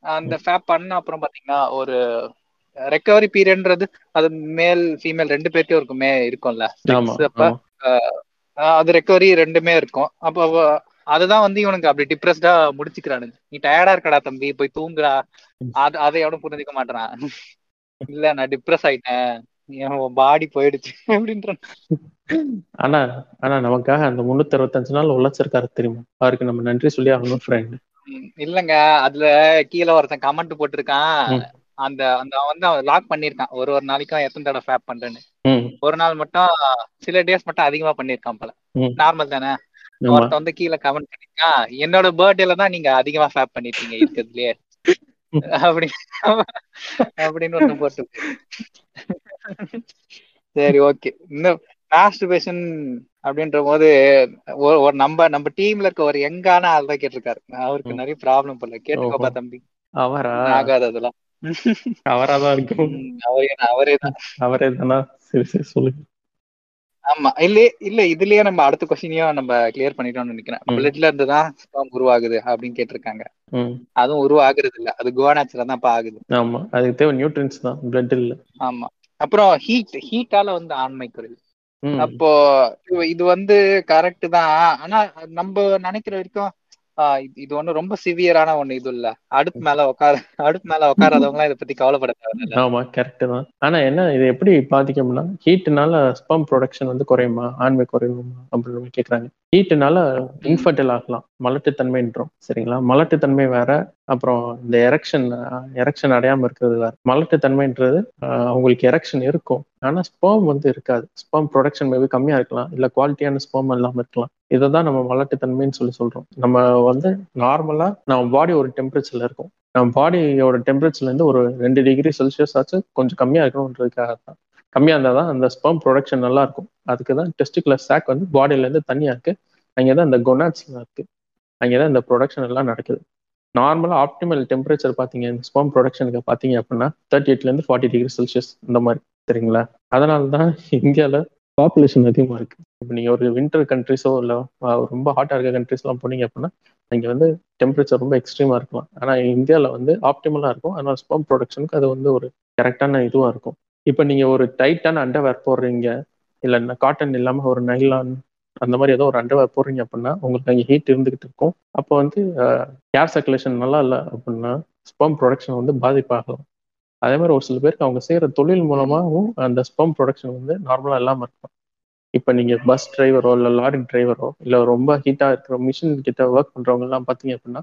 அந்த ஃபேப் பண்ண அப்புறம் பாத்தீங்கன்னா ஒரு ரெக்கவரி பீரியட்ன்றது அது மேல் ஃபீமேல் ரெண்டு பேர்ட்டையும் இருக்குமே இருக்கும்ல. அப்ப அது ரெக்கவரி ரெண்டுமே இருக்கும். அப்போ அதுதான் வந்து இவனுக்கு அப்படி டிப்ரெஸ்டா முடிச்சுக்கிறானுங்க. நீ டயர்டா இருக்கடா தம்பி போய் தூங்குடா. அது அதை எவனும் புரிஞ்சுக்க மாட்டேறான் இல்ல நான் டிப்ரெஸ் ஆயிட்டேன். என் பாடி போயிடுச்சு அப்படின்ற. ஆனா ஆனா நமக்காக அந்த முன்னூத்தி அறுபத்தஞ்சு நாள் உழைச்சிருக்காரு தெரியுமா? அவருக்கு நம்ம நன்றி சொல்லி ஆகணும் ஃப்ரெண்ட் இல்லங்க. அதுல கீழே ஒருத்தன் கமெண்ட் போட்டிருக்கான். அந்த அந்த வந்து அவன் லாக் பண்ணிருக்கான் ஒரு ஒரு நாளைக்கும் எத்தனை தடவை ஃபேப் பண்றேன்னு. ஒரு நாள் மட்டும் சில டேஸ் மட்டும் அதிகமா பண்ணிருக்கான் போல. நார்மல் தானே? ஒருத்தன் வந்து கீழே கமெண்ட் பண்ணிருக்கான் என்னோட பர்த்டேல தான் நீங்க அதிகமா ஃபேப் பண்ணிருக்கீங்க இருக்கிறதுலயே. அப்படி அப்படின்னு ஒருத்தன் போட்டு. சரி ஓகே. இன்னும் மாஸ்டர்பேஷன் அப்படின்ற போது ஒரு நம்ம நம்ம டீம்ல இருக்க ஒரு எங்கான ஆள் தான் கேட்டிருக்காரு. அவருக்கு. நிறைய ப்ராப்ளம் போல. கேட்டுக்கோப்பா. தம்பி. அவரா? ஆகாது அதெல்லாம். அவராதான் இருக்கும். அவரே அவரே தான். அவரே தானா? சரி சரி சொல்லுங்க. ஆமா. இல்ல இல்ல இதுலயே நம்ம அடுத்த கொஸ்டினையும் நம்ம கிளியர் பண்ணிட்டோம்னு நினைக்கிறேன். பிளட்ல இருந்து தான் உருவாகுது அப்படின்னு கேட்டிருக்காங்க. அதுவும் உருவாகுறது இல்ல. அது குவானாச்சுல தான் ஆகுது ஆமா. அதுக்கு தேவை நியூட்ரன்ஸ் தான். பிளட் இல்ல. ஆமா. அப்புறம் ஹீட் ஹீட்டால வந்து ஆண்மை குறைவு. அப்போ இது- வந்து கரெக்ட் தான். ஆனா நம்ம நினைக்கிற வரைக்கும் இது- இது ஒண்ணு ரொம்ப சிவியரான ஒண்ணு இது இல்ல. அடுப்பு மேல உட்கார அடுப்பு மேல உட்காராதவங்க எல்லாம் இதை பத்தி கவலைப்பட தேவையில்ல. ஆமா கரெக்ட் தான். ஆனா என்ன இது எப்படி பாதிக்கும்னா ஹீட்னால ஸ்பம் ப்ரொடக்ஷன் வந்து குறையுமா? ஆண்மை குறையுமா? அப்படின்னு கேக்குறாங்க. ஹீட்டுனால இன்ஃபர்டைல் ஆகலாம். மலட்டுத்தன்மைன்றோம் சரிங்களா? மலட்டுத்தன்மை வேற அப்புறம் இந்த எரெக்ஷன் எரெக்ஷன் அடையாமல் இருக்கிறது வேற. மலட்டுத்தன்மைன்றது அவங்களுக்கு எரெக்ஷன் இருக்கும். ஆனால் ஸ்பேம் வந்து இருக்காது. ஸ்பேம் ப்ரொடக்ஷன் மேபி கம்மியாக இருக்கலாம். இல்லை குவாலிட்டியான ஸ்பேம் இல்லாமல் இருக்கலாம். இதை தான் நம்ம மலட்டுத்தன்மைன்னு சொல்லி சொல்கிறோம் நம்ம வந்து நார்மலாக நம்ம பாடி ஒரு டெம்பரேச்சரில் இருக்கும். நம்ம பாடியோட டெம்பரேச்சர்லேருந்து ஒரு ரெண்டு டிகிரி செல்சியஸ் ஆச்சு கொஞ்சம் கம்மியாக இருக்கணுன்றதுக்காக தான் கம்மியாக இருந்தால் தான் அந்த ஸ்பெர்ம் ப்ரொடக்ஷன் நல்லா இருக்கும் அதுக்கு தான் டெஸ்டிகுலர் சாக் வந்து பாடியிலேருந்து தனியாக இருக்குது அங்கே தான் இந்த கொனாட்ஸ்லாம் இருக்குது அங்கே தான் இந்த ப்ரொடக்ஷன் எல்லாம் நடக்குது. நார்மலாக ஆப்டிமல் டெம்பரேச்சர் பார்த்தீங்க இந்த ஸ்பெர்ம் ப்ரொடக்ஷனுக்கு பார்த்தீங்க அப்படின்னா தேர்ட்டி எயிட்லேருந்து ஃபார்ட்டி டிகிரி செல்சியஸ் இந்த மாதிரி சரிங்களா? அதனால தான் இந்தியாவில் பாப்புலேஷன் அதிகமாக இருக்குது இப்போ நீங்கள் ஒரு வின்டர் கண்ட்ரிஸோ இல்லை ரொம்ப ஹாட்டாக இருக்க கண்ட்ரிஸ்லாம் போனீங்க அப்படின்னா அங்கே வந்து டெம்பரேச்சர் ரொம்ப எக்ஸ்ட்ரீமாக இருக்கலாம். ஆனால் இந்தியாவில் வந்து ஆப்டிமலாக இருக்கும். அதனால் ஸ்பம் ப்ரொடக்ஷனுக்கு அது வந்து ஒரு கரெக்டான இதுவாக இருக்கும். இப்போ நீங்கள் ஒரு டைட்டான அண்டர்வேர் போடுறீங்க இல்லை காட்டன் இல்லாமல் ஒரு நைலான் அந்த மாதிரி ஏதோ ஒரு அண்டர்வேர் போடுறீங்க அப்படின்னா உங்களுக்கு அங்கே ஹீட் இருந்துகிட்டு இருக்கும். அப்போ வந்து ஏர் சர்க்குலேஷன் நல்லா இல்லை அப்படின்னா ஸ்பம் ப்ரொடக்ஷன் வந்து பாதிப்பாகும். அதே மாதிரி ஒரு சில பேருக்கு அவங்க செய்கிற தொழில் மூலமாகவும் அந்த ஸ்பம் ப்ரொடக்ஷன் வந்து நார்மலாக இல்லாமல் இருக்கும். இப்போ நீங்கள் பஸ் டிரைவரோ இல்லை லாரி டிரைவரோ இல்லை ரொம்ப ஹீட்டாக இருக்கிற மிஷின் கிட்ட ஒர்க் பண்ணுறவங்க எல்லாம் பார்த்தீங்க அப்படின்னா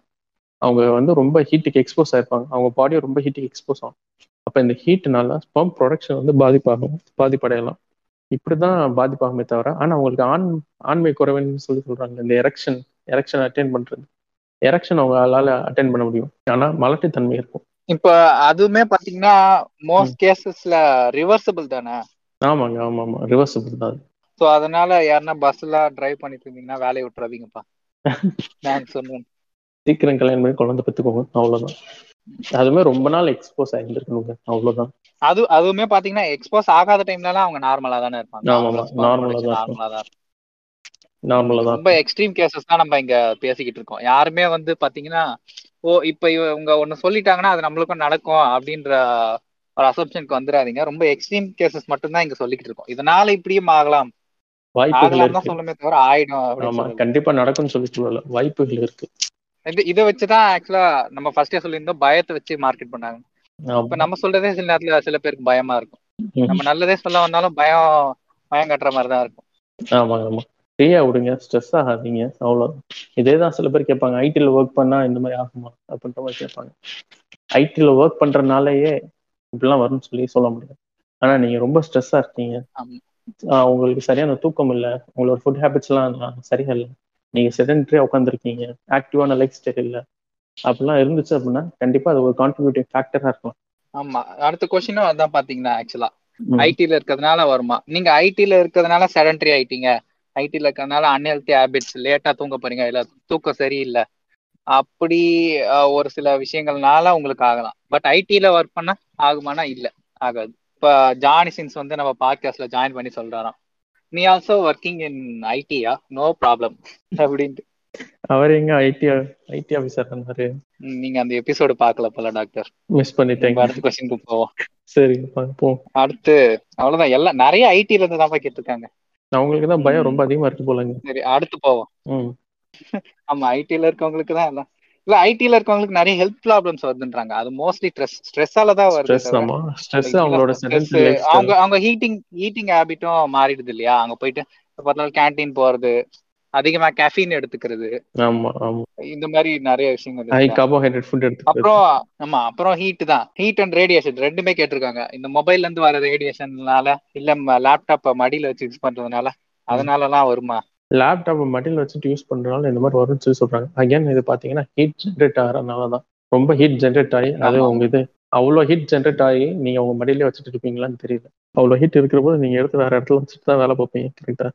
அவங்க வந்து ரொம்ப ஹீட்டுக்கு எக்ஸ்போஸ் ஆயிருப்பாங்க. அவங்க பாடியும் ரொம்ப ஹீட்டுக்கு எக்ஸ்போஸ் ஆகும். அப்போ இந்த ஹீட்னால ஸ்பெர்ம் ப்ரொடக்ஷன் வந்து பாதிப்பாகும் பாதிப்படையலாம். இப்படிதான் பாதிப்பாகுமே தவிர ஆனா அவங்களுக்கு ஆண் ஆண்மை குறைவுன்னு சொல்லி சொல்றாங்க இந்த எரெக்ஷன் எரெக்ஷன் அட்டைன் பண்றது. எரெக்ஷன் அவங்களால அட்டைன் பண்ண முடியும். ஆனா மலட்டுத்தன்மை இருக்கும். இப்ப அதுவுமே பாத்தீங்கன்னா மோஸ்ட் கேசஸ்ல ரிவர்சபிள் தானே? ஆமாங்க ஆமா ஆமா ரிவர்சபிள் தான். சோ அதனால யாருன்னா பஸ்ல டிரைவ் பண்ணிட்டு இருந்தீங்கன்னா வேலையை விட்டுறாதீங்கப்பா. நான் சொல்றேன் சீக்கிரம் கல்யாணம் பண்ணி குழந்தை பெற்றுக்கோங்க அவ்வளவுதான். அதுவுமே ரொம்ப நாள் எக்ஸ்போஸ் ஆயிருந்துருக்கணுங்க. அவ்வளவுதான். அது அதுவுமே பாத்தீங்கன்னா எக்ஸ்போஸ் ஆகாத டைம்ல எல்லாம் அவங்க நார்மலா தானே இருப்பாங்க. ஆமா, தான் நார்மலா தான். நார்மலா தான் ரொம்ப எக்ஸ்ட்ரீம் கேசஸ் தான் நம்ம இங்க பேசிக்கிட்டு இருக்கோம். யாருமே வந்து பாத்தீங்கன்னா ஓ இப்ப இவங்க ஒண்ணு சொல்லிட்டாங்கன்னா அது நம்மளுக்கும் நடக்கும் அப்படின்ற ஒரு அசப்ஷனுக்கு வந்துடாதீங்க ரொம்ப எக்ஸ்ட்ரீம் கேசஸ் மட்டும் தான் இங்க சொல்லிக்கிட்டு இருக்கோம். இதனால இப்படியும் ஆகலாம். வாய்ப்புகள் சொல்லுமே தவிர ஆயிடும். கண்டிப்பா நடக்கும்னு சொல்லி சொல்லல. வாய்ப்புகள் இருக்கு. இது இதை வச்சுதான் ஆக்சுவலா நம்ம ஃபர்ஸ்டே சொல்லியிருந்தோம் பயத்தை வச்சு மார்க்கெட் பண்ணாங்க. இப்ப நம்ம சொல்றதே சில நேரத்துல சில பேருக்கு பயமா இருக்கும். நம்ம நல்லதே சொல்ல வந்தாலும் பயம் பயம் கட்டுற மாதிரி தான் இருக்கும். ஆமாங்க ஆமா. ஃப்ரீயா விடுங்க ஸ்ட்ரெஸ் ஆகாதீங்க அவ்வளோ இதே தான் சில பேர் கேட்பாங்க ஐடியில் ஒர்க் பண்ணா இந்த மாதிரி ஆகுமா? அப்படின்ற மாதிரி கேட்பாங்க. ஐடியில் ஒர்க் பண்றதுனாலயே இப்படிலாம் வரும்னு சொல்லி சொல்ல முடியாது. ஆனா நீங்க ரொம்ப ஸ்ட்ரெஸ்ஸா இருக்கீங்க. உங்களுக்கு சரியான தூக்கம் இல்லை. உங்களோட ஃபுட் ஹேபிட்ஸ்லாம் சரியா இல்லை. நீங்க செடன்ட்ரியா உட்காந்துருக்கீங்க ஆக்டிவான லைஃப் ஸ்டைல் இல்லை. அப்படிலாம் இருந்துச்சு அப்படின்னா கண்டிப்பா அது ஒரு கான்ட்ரிபியூட்டிங் ஃபேக்டரா இருக்கலாம் ஆமா. அடுத்த கொஸ்டினும் அதான் பாத்தீங்கன்னா ஆக்சுவலா. ஐடில இருக்கிறதுனால வருமா? நீங்க ஐடில இருக்கிறதுனால செடன்ட்ரி ஆயிட்டீங்க. ஐடில இருக்கிறதுனால அன்ஹெல்தி ஹேபிட்ஸ் லேட்டா தூங்க போறீங்க. இல்ல தூக்கம் சரியில்லை. அப்படி ஒரு சில விஷயங்கள்னால உங்களுக்கு ஆகலாம். பட் ஐடில ஒர்க் பண்ணா ஆகுமானா இல்ல. ஆகாது. இப்ப ஜானி சின்ஸ் வந்து நம்ம பாட்காஸ்ட்ல ஜாயின் பண்ணி சொல்றாராம். நீ also working in Idea no problem அப்படின்ட்டு. அவர் எங்க ஐடி ஐடி ஆபீசர் இருந்தாரு நீங்க அந்த எபிசோடு பார்க்கல போல டாக்டர் மிஸ் பண்ணிட்டேங்க அடுத்த கொஸ்டினுக்கு போவோம். சரி பார்ப்போம் அடுத்து அவ்வளவுதான். எல்லாம் நிறைய ஐடில இருந்து தான் கேட்டிருக்காங்க. அவங்களுக்கு தான் பயம் ரொம்ப அதிகமா இருக்கு போலங்க. சரி அடுத்து போவோம். ஆமா ஐடில இருக்கவங்களுக்கு தான் எல்லாம். இல்ல ஐடில இருக்கவங்களுக்கு நிறைய ஹெல்த் ப்ராப்ளம்ஸ் வருதுன்றாங்க. அது மோஸ்ட்லி ஸ்ட்ரெஸ் ஸ்ட்ரெஸ்ஸால தான் வருது ஸ்ட்ரெஸ் அவங்களோட அவங்க அவங்க ஹீட்டிங் ஹீட்டிங் ஹேபிட்டும் மாறிடுது இல்லையா? அங்க போயிட்டு பார்த்தாலும் கேண்டீன் போறது அதிகமா கேஃபீன் எடுத்துக்கிறது. ஆமா ஆமா. இந்த மாதிரி நிறைய விஷயங்கள் ஹை இருக்கு கார்போஹைட்ரேட் ஃபுட் எடுத்துக்கிறது. அப்புறம் ஆமா அப்புறம் ஹீட் தான். ஹீட் அண்ட் ரேடியேஷன் ரெண்டுமே கேட்டிருக்காங்க. இந்த மொபைல்ல இருந்து வர ரேடியேஷன்னால இல்ல லேப்டாப்ப மடியில வச்சு யூஸ் பண்றதுனால அதனாலலாம் வருமா? லேப்டாப் மடியில் வச்சுட்டு யூஸ் பண்றதுனால இந்த மாதிரி வரும்னு சொல்லி சொல்றாங்க. அகைன் இது பாத்தீங்கன்னா ஹீட் ஜென்ரேட் ஆகிறதுனால தான். ரொம்ப ஹீட் ஜென்ரேட் ஆகி அது. உங்க இது அவ்வளோ ஹீட் ஜென்ரேட் ஆகி நீங்க உங்க மடியிலே வச்சுட்டு இருப்பீங்களான்னு தெரியல. அவ்வளோ ஹீட் இருக்கிற போது நீங்க எடுத்து வேற இடத்துல வச்சுட்டு தான் வேலை பார்ப்பீங்க கரெக்டா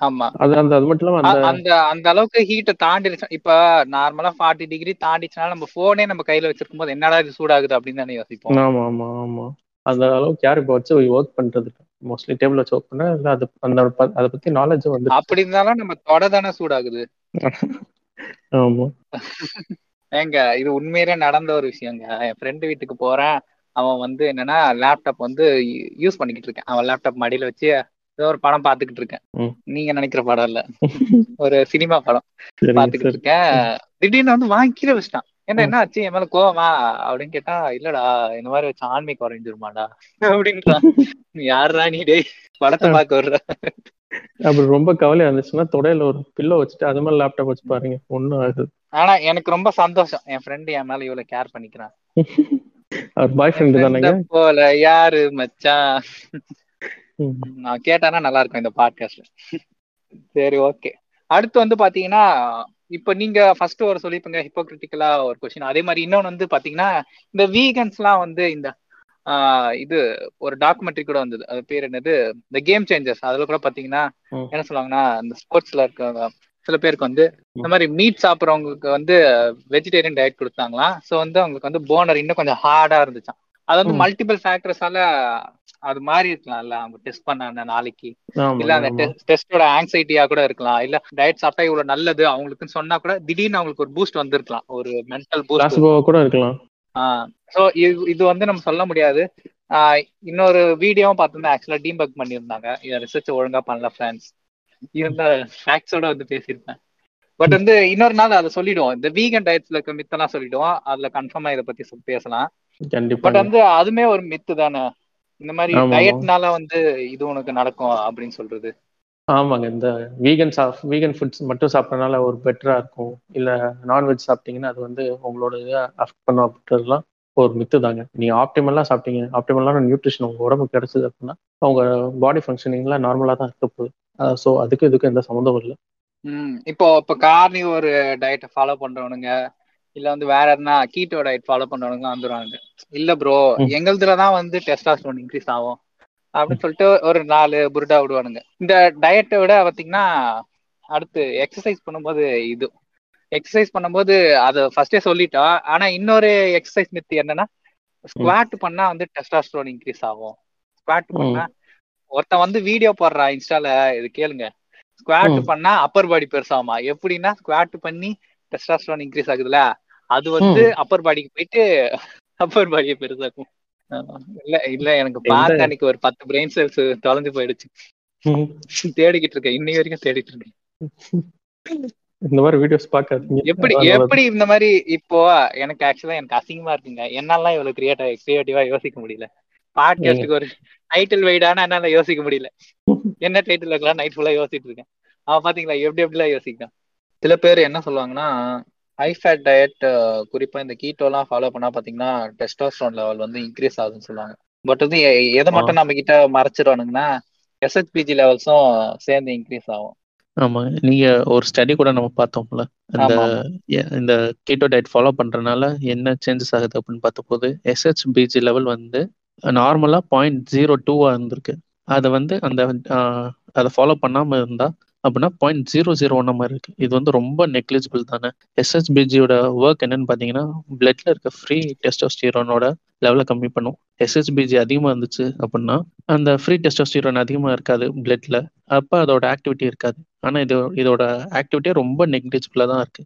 ஆமா. அது அந்த அது மட்டும் இல்லாம அந்த அந்த அளவுக்கு ஹீட்டை தாண்டிடுச்சு இப்ப நார்மலா ஃபார்ட்டி டிகிரி தாண்டிச்சுனால நம்ம போனே நம்ம கையில வச்சிருக்கும் போது என்னடா இது சூடாகுது அப்படின்னு தானே யோசிப்போம். ஆமா ஆமா ஆமா. அந்த அளவுக்கு யார் இப்போ வச்சு ஒர்க் பண்றது மோஸ்ட்லி டேபிள் வச்சு ஒர்க் பண்ண இல்ல அது அந்த அதை பத்தி நாலேஜ் வந்து அப்படி இருந்தாலும் நம்ம தொட தானே சூடாகுது. ஆமா. ஏங்க இது உண்மையிலே நடந்த ஒரு விஷயங்க. என் ஃப்ரெண்டு வீட்டுக்கு போறேன். அவன் வந்து என்னன்னா லேப்டாப் வந்து யூஸ் பண்ணிக்கிட்டு இருக்கேன். அவன் லேப்டாப் மடியில வச்சு ஏதோ ஒரு படம் பாத்துக்கிட்டு இருக்கேன். நீங்க நினைக்கிற படம் இல்ல. ஒரு சினிமா படம் பாத்துக்கிட்டு இருக்கேன். திடீர்னு வந்து வாங்கி கீழே வச்சிட்டான். என்ன என்ன ஆச்சு? என் மேல கோவமா? அப்படின்னு கேட்டா இல்லடா இந்த மாதிரி வச்சு ஆண்மை குறைஞ்சிருமாடா? அப்படின்றான் யாருடா நீ டேய்? படத்தை பார்க்க வர்ற. அப்படி ரொம்ப கவலையா இருந்துச்சுன்னா தொடையில ஒரு பில்லோ வச்சுட்டு அது மாதிரி லேப்டாப் வச்சு பாருங்க. ஒன்னும் ஆகுது. ஆனா எனக்கு ரொம்ப சந்தோஷம். என் ஃப்ரெண்டு என் மேல இவ்வளவு கேர் பண்ணிக்கிறான் அவர் பாய் ஃப்ரெண்டு தானேங்க? போல. யாரு மச்சான். நான் கேட்டானா நல்லா இருக்கும் இந்த பாட்காஸ்ட்ல சரி ஓகே அடுத்து வந்து பாத்தீங்கன்னா இப்ப நீங்க ஃபர்ஸ்ட் ஒரு சொல்லிப்பீங்க ஹிப்போக்ரிட்டிக்கலா ஒரு கொஸ்டின் அதே மாதிரி இன்னொன்னு வந்து பாத்தீங்கன்னா இந்த வீகன்ஸ்லாம் வந்து இந்த ஆஹ் இது ஒரு டாக்குமெண்ட்ரி கூட வந்தது. அது பேர் என்னது? இந்த கேம் சேஞ்சர்ஸ் அதுல கூட பாத்தீங்கன்னா. என்ன சொல்லுவாங்கன்னா இந்த ஸ்போர்ட்ஸ்ல இருக்க சில பேருக்கு வந்து இந்த மாதிரி மீட் சாப்பிட்றவங்களுக்கு வந்து வெஜிடேரியன் டயட் கொடுத்தாங்களாம். ஸோ வந்து அவங்களுக்கு வந்து போனர் இன்னும் கொஞ்சம் ஹார்டா இருந்துச்சாம். அது வந்து. மல்டிபிள் ஃபேக்டர்ஸால அது மாறி இருக்கலாம்ல. அவங்க டெஸ்ட் பண்ண அந்த நாளைக்கு இல்ல அந்த டெஸ்டோட ஆங்ஸைட்டியா கூட இருக்கலாம். இல்ல டயட் சாப்பிட்டா இவ்வளவு நல்லது அவங்களுக்குன்னு சொன்னா கூட திடீர்னு அவங்களுக்கு ஒரு பூஸ்ட் வந்திருக்கலாம். ஒரு மென்டல் பூஸ்ட் கூட இருக்கலாம். ஸோ இது வந்து நம்ம சொல்ல முடியாது. இன்னொரு வீடியோவும் பார்த்தோம்னா ஆக்சுவலா டீபக் பண்ணியிருந்தாங்க. இதை ரிசர்ச் ஒழுங்கா பண்ணல ஃப்ரெண்ட்ஸ் இருந்த ஃபேக்ட்ஸோட வந்து பேசியிருப்பேன். பட் வந்து இன்னொரு நாள் அதை சொல்லிடுவோம். இந்த வீகன் டயட்ஸ்ல இருக்க மித்தெல்லாம் சொல்லிடுவோம். அதுல கன்ஃபார்மா இதை பத்தி சொ- பேசலாம். பட் வந்து அதுமே ஒரு மித்து தானே? இந்த மாதிரி. டயட்னால வந்து இது உனக்கு நடக்கும் அப்படின்னு சொல்றது. ஆமாங்க இந்த வீகன் சாப் வீகன் ஃபுட்ஸ் மட்டும் சாப்பிட்றதுனால ஒரு பெட்டரா இருக்கும். இல்ல நான்வெஜ் சாப்பிட்டீங்கன்னா அது வந்து உங்களோட இதை அஃபெக்ட் பண்ணும் அப்படின்றதுலாம் ஒரு மித்து தாங்க. நீங்க ஆப்டிமலா சாப்பிட்டீங்க ஆப்டிமலான நியூட்ரிஷன் உங்க உடம்புக்கு கிடைச்சது அப்படின்னா அவங்க பாடி ஃபங்க்ஷனிங்லாம் நார்மலா தான் இருக்க போகுது. ஸோ அதுக்கு இதுக்கு எந்த சம்மந்தமும் இல்லை. இப்போ இப்போ கார்னி ஒரு டயட்டை ஃபாலோ பண்றவனுங்க இல்ல வந்து வேற எதுனா கீட்டோ டயட் ஃபாலோ பண்றவனுங்க வந்துருவாங்க. இல்ல ப்ரோ ம். எங்களுதுல தான் வந்து டெஸ்டாஸ்டரோன் இன்க்ரீஸ் ஆகும். அப்படின்னு சொல்லிட்டு ஒரு நாலு புருடா விடுவானுங்க. இந்த டயட்டை விட பாத்தீங்கன்னா அடுத்து எக்ஸசைஸ் பண்ணும்போது இது. எக்ஸசைஸ் பண்ணும்போது அதை ஃபர்ஸ்டே சொல்லிட்டா ஆனா இன்னொரு எக்ஸசைஸ் மித்து என்னன்னா ஸ்குவாட் பண்ணா வந்து டெஸ்டாஸ்டரோன் இன்க்ரீஸ் ஆகும். ஸ்குவாட் பண்ணா ஒருத்தன் வந்து வீடியோ போடுறா இன்ஸ்டால இது கேளுங்க. ஸ்குவாட். பண்ணா அப்பர் பாடி பெருசாகுமா? எப்படின்னா ஸ்குவாட் பண்ணி டெஸ்டாஸ்டரோன் இன்க்ரீஸ் ஆகுதுல அது வந்து அப்பர் பாடிக்கு போயிட்டு அப்பர் பாடியை பெருசாக்கும். இல்ல இல்ல எனக்கு பார்த்த அன்னைக்கு ஒரு பத்து பிரெயின் செல்ஸ் தொலைஞ்சு போயிடுச்சு. தேடிக்கிட்டு இருக்கேன். இன்னை வரைக்கும் தேடிட்டு இருக்கேன். இந்த மாதிரி வீடியோஸ் பார்க்காதீங்க எப்படி எப்படி இந்த மாதிரி இப்போ எனக்கு ஆக்சுவலா எனக்கு அசிங்கமா இருக்குங்க. என்னாலாம் இவ்வளவு கிரியேட்டா கிரியேட்டிவா யோசிக்க முடியல. பாட்காஸ்டுக்கு ஒரு டைட்டில் வைடானா என்னால யோசிக்க முடியல. என்ன டைட்டில் வைக்கலாம் நைட் ஃபுல்லா யோசிச்சுட்டு இருக்கேன். அவன் பாத்தீங்களா எப்படி எப்படிலாம் யோசிக்கிறான்? சில பேர் என்ன சொல்லுவாங்கன்னா ஹை ஃபேட் டயட் குறிப்பா இந்த கீட்டோலாம் ஃபாலோ பண்ணா பாத்தீங்கன்னா டெஸ்டாஸ்ட்ரான் லெவல் வந்து இன்க்ரீஸ் ஆகுதுன்னு சொல்லுவாங்க. பட் வந்து எதை மட்டும் நம்ம கிட்ட மறைச்சிடுவானுங்கன்னா எஸ்ஹெச்பிஜி லெவல்ஸும் சேர்ந்து இன்க்ரீஸ் ஆகும். ஆமா நீங்க ஒரு ஸ்டடி கூட நம்ம பார்த்தோம்ல. இந்த இந்த கீட்டோ டயட் ஃபாலோ பண்றதுனால என்ன சேஞ்சஸ் ஆகுது அப்படின்னு பார்த்தபோது எஸ்ஹெச்பிஜி லெவல் வந்து நார்மலா பாயிண்ட் ஜீரோ டூவா இருந்திருக்கு. அதை வந்து அந்த அதை ஃபாலோ பண்ணாம இருந்தா அப்படின்னா பாயிண்ட் ஜீரோ ஜீரோ ஒன் மாதிரி இருக்கு. இது வந்து ரொம்ப நெக்லிஜிபிள் தானே. எஸ்எஸ்பிஜியோட ஒர்க் என்னன்னு பார்த்தீங்கன்னா பிளட்ல இருக்க ஃப்ரீ டெஸ்டோஸ்டிரோனோட லெவலை கம்மி பண்ணும். எஸ்எஸ்பிஜி அதிகமாக இருந்துச்சு அப்படின்னா அந்த ஃப்ரீ டெஸ்டோஸ்டிரோன் அதிகமாக இருக்காது பிளட்ல அப்போ அதோட ஆக்டிவிட்டி இருக்காது. ஆனால் இது இதோட ஆக்டிவிட்டியே ரொம்ப நெக்லிஜிபிளாக தான் இருக்கு.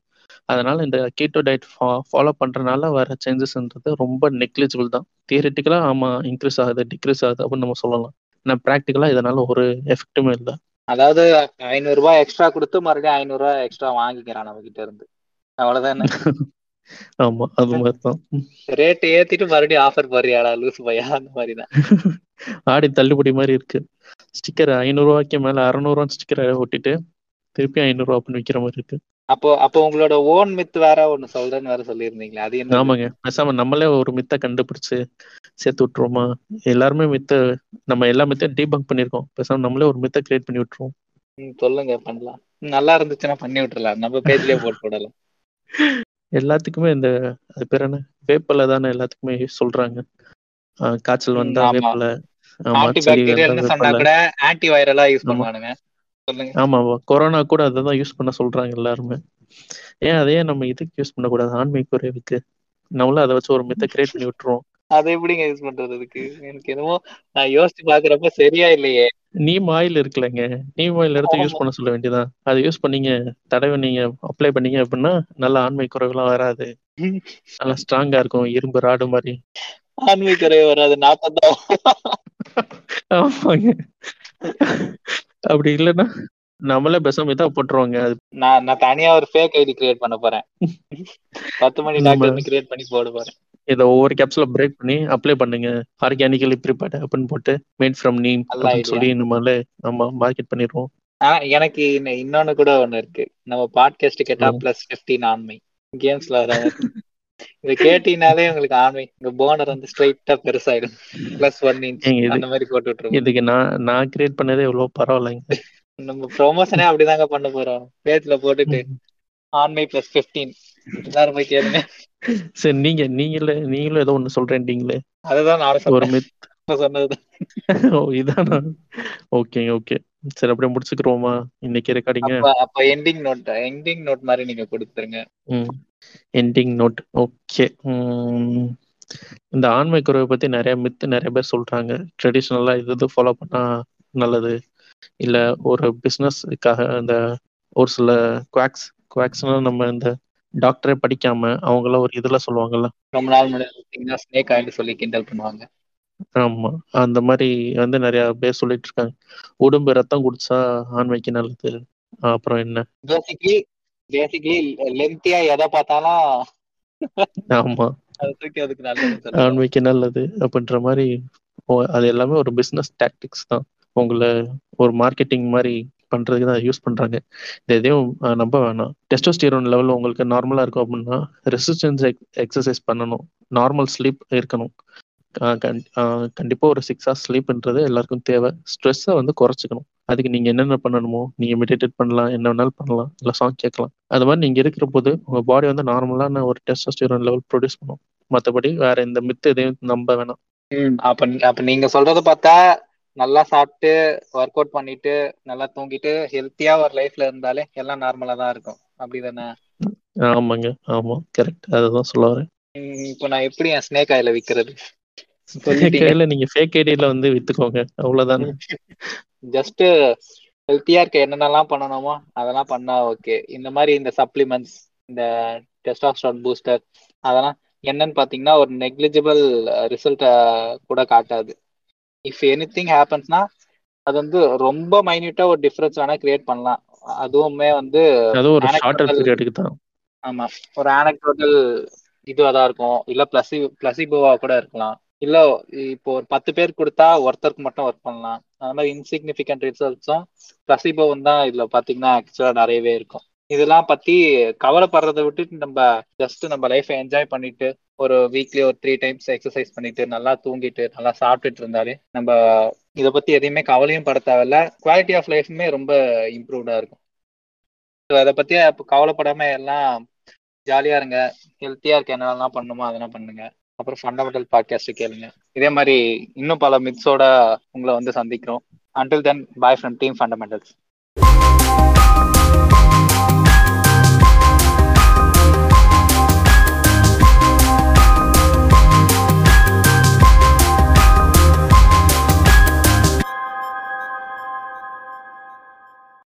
அதனால இந்த கீட்டோ டயட் ஃபாலோ பண்றதுனால வர சேஞ்சஸ்ன்றது ரொம்ப நெக்லிஜிபிள் தான். தியரிட்டிக்கலா ஆமா இன்க்ரீஸ் ஆகுது டிக்ரீஸ் ஆகுது அப்படின்னு நம்ம சொல்லலாம். ஆனால் ப்ராக்டிக்கலாக இதனால ஒரு எஃபெக்ட்டுமே இல்லை. அதாவது ஐநூறு ரூபாய் எக்ஸ்ட்ரா கொடுத்து மறுபடியும் ஐநூறு ரூபாய் எக்ஸ்ட்ரா வாங்கிக்கிறான் நம்ம கிட்ட இருந்து. அவ்வளவுதானே? ஆமா அது மாதிரி தான் ரேட் ஏத்திட்டு மறுபடியும் ஆஃபர் போறியாடா லூஸ் பையா அந்த மாதிரி தான் ஆடி தள்ளுபடி மாதிரி இருக்கு. ஸ்டிக்கர் ஐநூறுரூவாய்க்கு மேல அறநூறுவா ஸ்டிக்கரை ஒட்டிட்டு திருப்பி ஐநூறுரூவா அப்படின்னு விற்கிற மாதிரி இருக்கு. அப்போ அப்போ உங்களோட ஓன் மித் வேற ஒண்ணு சொல்றேன்னு வேற சொல்லியிருந்தீங்களே அது என்ன ஆமாங்க. பேசாம நம்மளே ஒரு மித்தை கண்டுபிடிச்சு சேர்த்து விட்டுருவோமா? எல்லாருமே மித்த நம்ம எல்லா மித்தையும் டீபங்க் பண்ணிருக்கோம் பேசாம நம்மளே ஒரு மித்தை கிரியேட் பண்ணி விட்டுருவோம். சொல்லுங்க பண்ணலாம். நல்லா இருந்துச்சுன்னா பண்ணி விட்டுறலாம். நம்ம பேஜ்லயே போட்டு விடலாம். எல்லாத்துக்குமே இந்த அது பேர் என்ன? வேப்பலை தானே எல்லாத்துக்குமே சொல்றாங்க. காய்ச்சல் வந்தா. வேப்பலை ஆன்டி வைரலா யூஸ். பண்ணுவானுங்க. ஆமா கொரோனா கூட அதை தான் யூஸ் பண்ண சொல்றாங்க எல்லாருமே. ஏன் அதையே நம்ம இதுக்கு யூஸ் பண்ணக்கூடாது? ஆன்மீக குறைவுக்கு நம்மளும் அதை வச்சு ஒரு மித்தை கிரியேட் பண்ணி விட்டுருவோம். அதை எப்படிங்க யூஸ் பண்றது அதுக்கு எனக்கு என்னமோ நான் யோசிச்சு பாக்குறப்ப சரியா இல்லையே. நீம் ஆயில் இருக்குல்லங்க. நீம் ஆயில் எடுத்து யூஸ். பண்ண சொல்ல வேண்டியதான் அதை யூஸ் பண்ணீங்க தடவை நீங்க அப்ளை பண்ணீங்க அப்படின்னா நல்ல ஆண்மை குறைவுலாம் வராது. நல்லா ஸ்ட்ராங்கா இருக்கும் இரும்பு ராடு மாதிரி. ஆன்மீக குறைவு வராது தான். ஆமாங்க. அப்படி இல்லைன்னா நம்மளே பேசாம இதான் போட்டுருவாங்க. நான் நான் தனியா ஒரு ஃபேக் ஐடி கிரியேட் பண்ண போறேன். பத்து மணி டாக்டர் கிரியேட் பண்ணி போட போறேன். இதை ஒவ்வொரு கேப்ஸ்ல பிரேக் பண்ணி அப்ளை பண்ணுங்க. ஆர்கானிக்கலி ப்ரிப்பேர்ட் அப்படின்னு போட்டு மேட் ஃப்ரம் நீம் அப்படின்னு. சொல்லி நம்மளே நம்ம மார்க்கெட் பண்ணிடுவோம். ஆனா எனக்கு இன்ன- இன்னொன்னு கூட ஒண்ணு இருக்கு. நம்ம பாட்காஸ்ட் கேட்டா. பிளஸ் பிப்டீன் ஆண்மை கேம்ஸ்ல வர. இதை கேட்டீங்கனாலே உங்களுக்கு ஆண்மை இந்த போனர் வந்து ஸ்ட்ரைட்டா பெருசாயிடும். பிளஸ் ஒன் இன்ச் அந்த மாதிரி போட்டு விட்டுருவோம் இதுக்கு நான் நான் கிரியேட் பண்ணதே எவ்வளவு பரவாயில்லைங்க. நம்ம ப்ரொமோஷனே அப்படிதாங்க பண்ண போறோம். பேஜ்ல போட்டுட்டு ஆண்மை பிளஸ் பிப்டீன் எல்லாரும் போய் கேளுங்க. சரி நீங்க நீங்களே நீங்களும் ஏதோ ஒண்ணு சொல்றேன்ட்டீங்களே. அதுதான் நானும் ஒரு மித் சொன்னது. ஓ இதானா ஓகேங்க ஓகே சரி அப்படியே முடிச்சுக்கிறோமா இன்னைக்கு ரெக்கார்டிங்க அப்ப அப்ப எண்டிங் நோட் எண்டிங் நோட் மாதிரி நீங்க கொடுத்துருங்க. எண்டிங் நோட் ஓகே இந்த ஆண்மை குறைவை பத்தி நிறைய மித்து நிறைய பேர் சொல்றாங்க. ட்ரெடிஷ்னலா இது இது ஃபாலோ பண்ணா நல்லது. இல்ல ஒரு பிசினஸ்க்காக இந்த ஒரு சில குவாக்ஸ் குவாக்ஸ்னா நம்ம இந்த டாக்டரே படிக்காம அவங்கள ஒரு இதுல சொல்லுவாங்கல்ல. ரொம்ப நாள் முன்னாடி ஸ்னேக் ஆயில் சொல்லி கிண்டல் பண்ணுவாங்க. ஆமா. அந்த மாதிரி வந்து நிறைய பேர் சொல்லிட்டு இருக்காங்க. உடம்பு ரத்தம் குடிச்சா ஆண்மைக்கு நல்லது. அப்புறம் என்ன? பேசிக்லி லென்த்தியா எதை பார்த்தாலும் ஆமா. அதை தூக்கி அதுக்கு நல்லது ஆண்மைக்கு நல்லது அப்படின்ற மாதிரி அது எல்லாமே ஒரு பிசினஸ் டாக்டிக்ஸ் தான். உங்களை ஒரு மார்க்கெட்டிங் மாதிரி பண்றதுக்கு தான் யூஸ் பண்றாங்க. இது எதையும் நம்ப வேணாம். டெஸ்டோஸ்டிரோன் லெவல் உங்களுக்கு நார்மலா இருக்கும் அப்படின்னா ரெசிஸ்டன்ஸ் எக்ஸசைஸ் பண்ணணும். நார்மல் ஸ்லீப் இருக்கணும். அஹ், கண்- அஹ், கண்டிப்பா ஒரு சிக்ஸ் ஹவர்ஸ் ஸ்லீப்ன்றது எல்லாருக்கும் தேவை. ஸ்ட்ரெஸ்ஸை வந்து குறைச்சிக்கணும். அதுக்கு நீங்க என்னென்ன பண்ணணுமோ நீங்க மெடிடேட் பண்ணலாம் என்ன வேணாலும் பண்ணலாம் இல்ல சாங் கேட்கலாம். அது மாதிரி நீங்க இருக்கிற போது உங்க பாடி வந்து நார்மலான ஒரு டெஸ்டோஸ்டிரோன் லெவல் ப்ரொடியூஸ் பண்ணும். மற்றபடி வேற இந்த மித்து எதையும் நம்ப வேணாம். அப்ப அப்ப நீங்க சொல்றத பார்த்தா நல்லா சாப்பிட்டு ஒர்க் அவுட் பண்ணிட்டு நல்லா தூங்கிட்டு ஹெல்த்தியா ஒரு லைஃப்ல இருந்தாலே எல்லாம் நார்மலா தான் இருக்கும். அப்படிதானே? ஆமாங்க. ஆமா. கரெக்ட் அதுதான் சொல்ல வரேன். இப்போ நான் எப்படி என் ஸ்னேக் ஆயில விக்கிறது? கையில நீங்க ஃபேக் ஐடியில வந்து வித்துக்கோங்க. அவ்வளவுதானே. ஜஸ்ட் ஹெல்த்தியா இருக்க என்னென்னலாம் பண்ணணுமோ அதெல்லாம் பண்ணா ஓகே இந்த மாதிரி இந்த சப்ளிமெண்ட்ஸ் இந்த டெஸ்டாஸ்ட்ரான் பூஸ்டர் அதெல்லாம் என்னன்னு பாத்தீங்கன்னா ஒரு நெக்லிஜிபிள் ரிசல்ட்ட கூட காட்டாது. இஃப் எனி திங் ஹேப்பன்ஸ்னா அது வந்து ரொம்ப மைன்யூட்டா ஒரு டிஃபரன்ஸ் வேணா கிரியேட் பண்ணலாம். அதுவுமே வந்து ஒரு ஆமா. ஒரு ஆனக்டோட்டல் இதுவா தான் இருக்கும். இல்ல பிளஸி பிளசிபோவா கூட இருக்கலாம். இல்ல இப்போ ஒரு பத்து பேர் கொடுத்தா ஒருத்தருக்கு மட்டும் ஒர்க் பண்ணலாம். அந்த மாதிரி இன்சிக்னிஃபிகண்ட் ரிசல்ட்ஸும் பிளசிபோவும் தான் இதுல பாத்தீங்கன்னா ஆக்சுவலா நிறையவே இருக்கும். இதெல்லாம் பத்தி கவலைப்படுறதை விட்டுட்டு நம்ம ஜஸ்ட் நம்ம லைஃபை என்ஜாய் பண்ணிட்டு ஒரு வீக்லி ஒரு த்ரீ டைம்ஸ் எக்ஸசைஸ் பண்ணிட்டு நல்லா தூங்கிட்டு நல்லா சாப்பிட்டுட்டு இருந்தாலே நம்ம இதை பத்தி எதையுமே கவலையும் பட தேவையில்ல. குவாலிட்டி ஆஃப் லைஃப்மே ரொம்ப இம்ப்ரூவ்டா இருக்கும். ஸோ அதை பத்தி கவலைப்படாம எல்லாம் ஜாலியா இருங்க. ஹெல்த்தியா இருக்க என்னெல்லாம் பண்ணுமோ அதெல்லாம் பண்ணுங்க. அப்புறம் ஃபண்டமெண்டல் பாட்காஸ்ட் கேளுங்க. இதே மாதிரி இன்னும் பல மித்ஸோட உங்களை வந்து சந்திக்கிறோம். Until then bye from team Fundamentals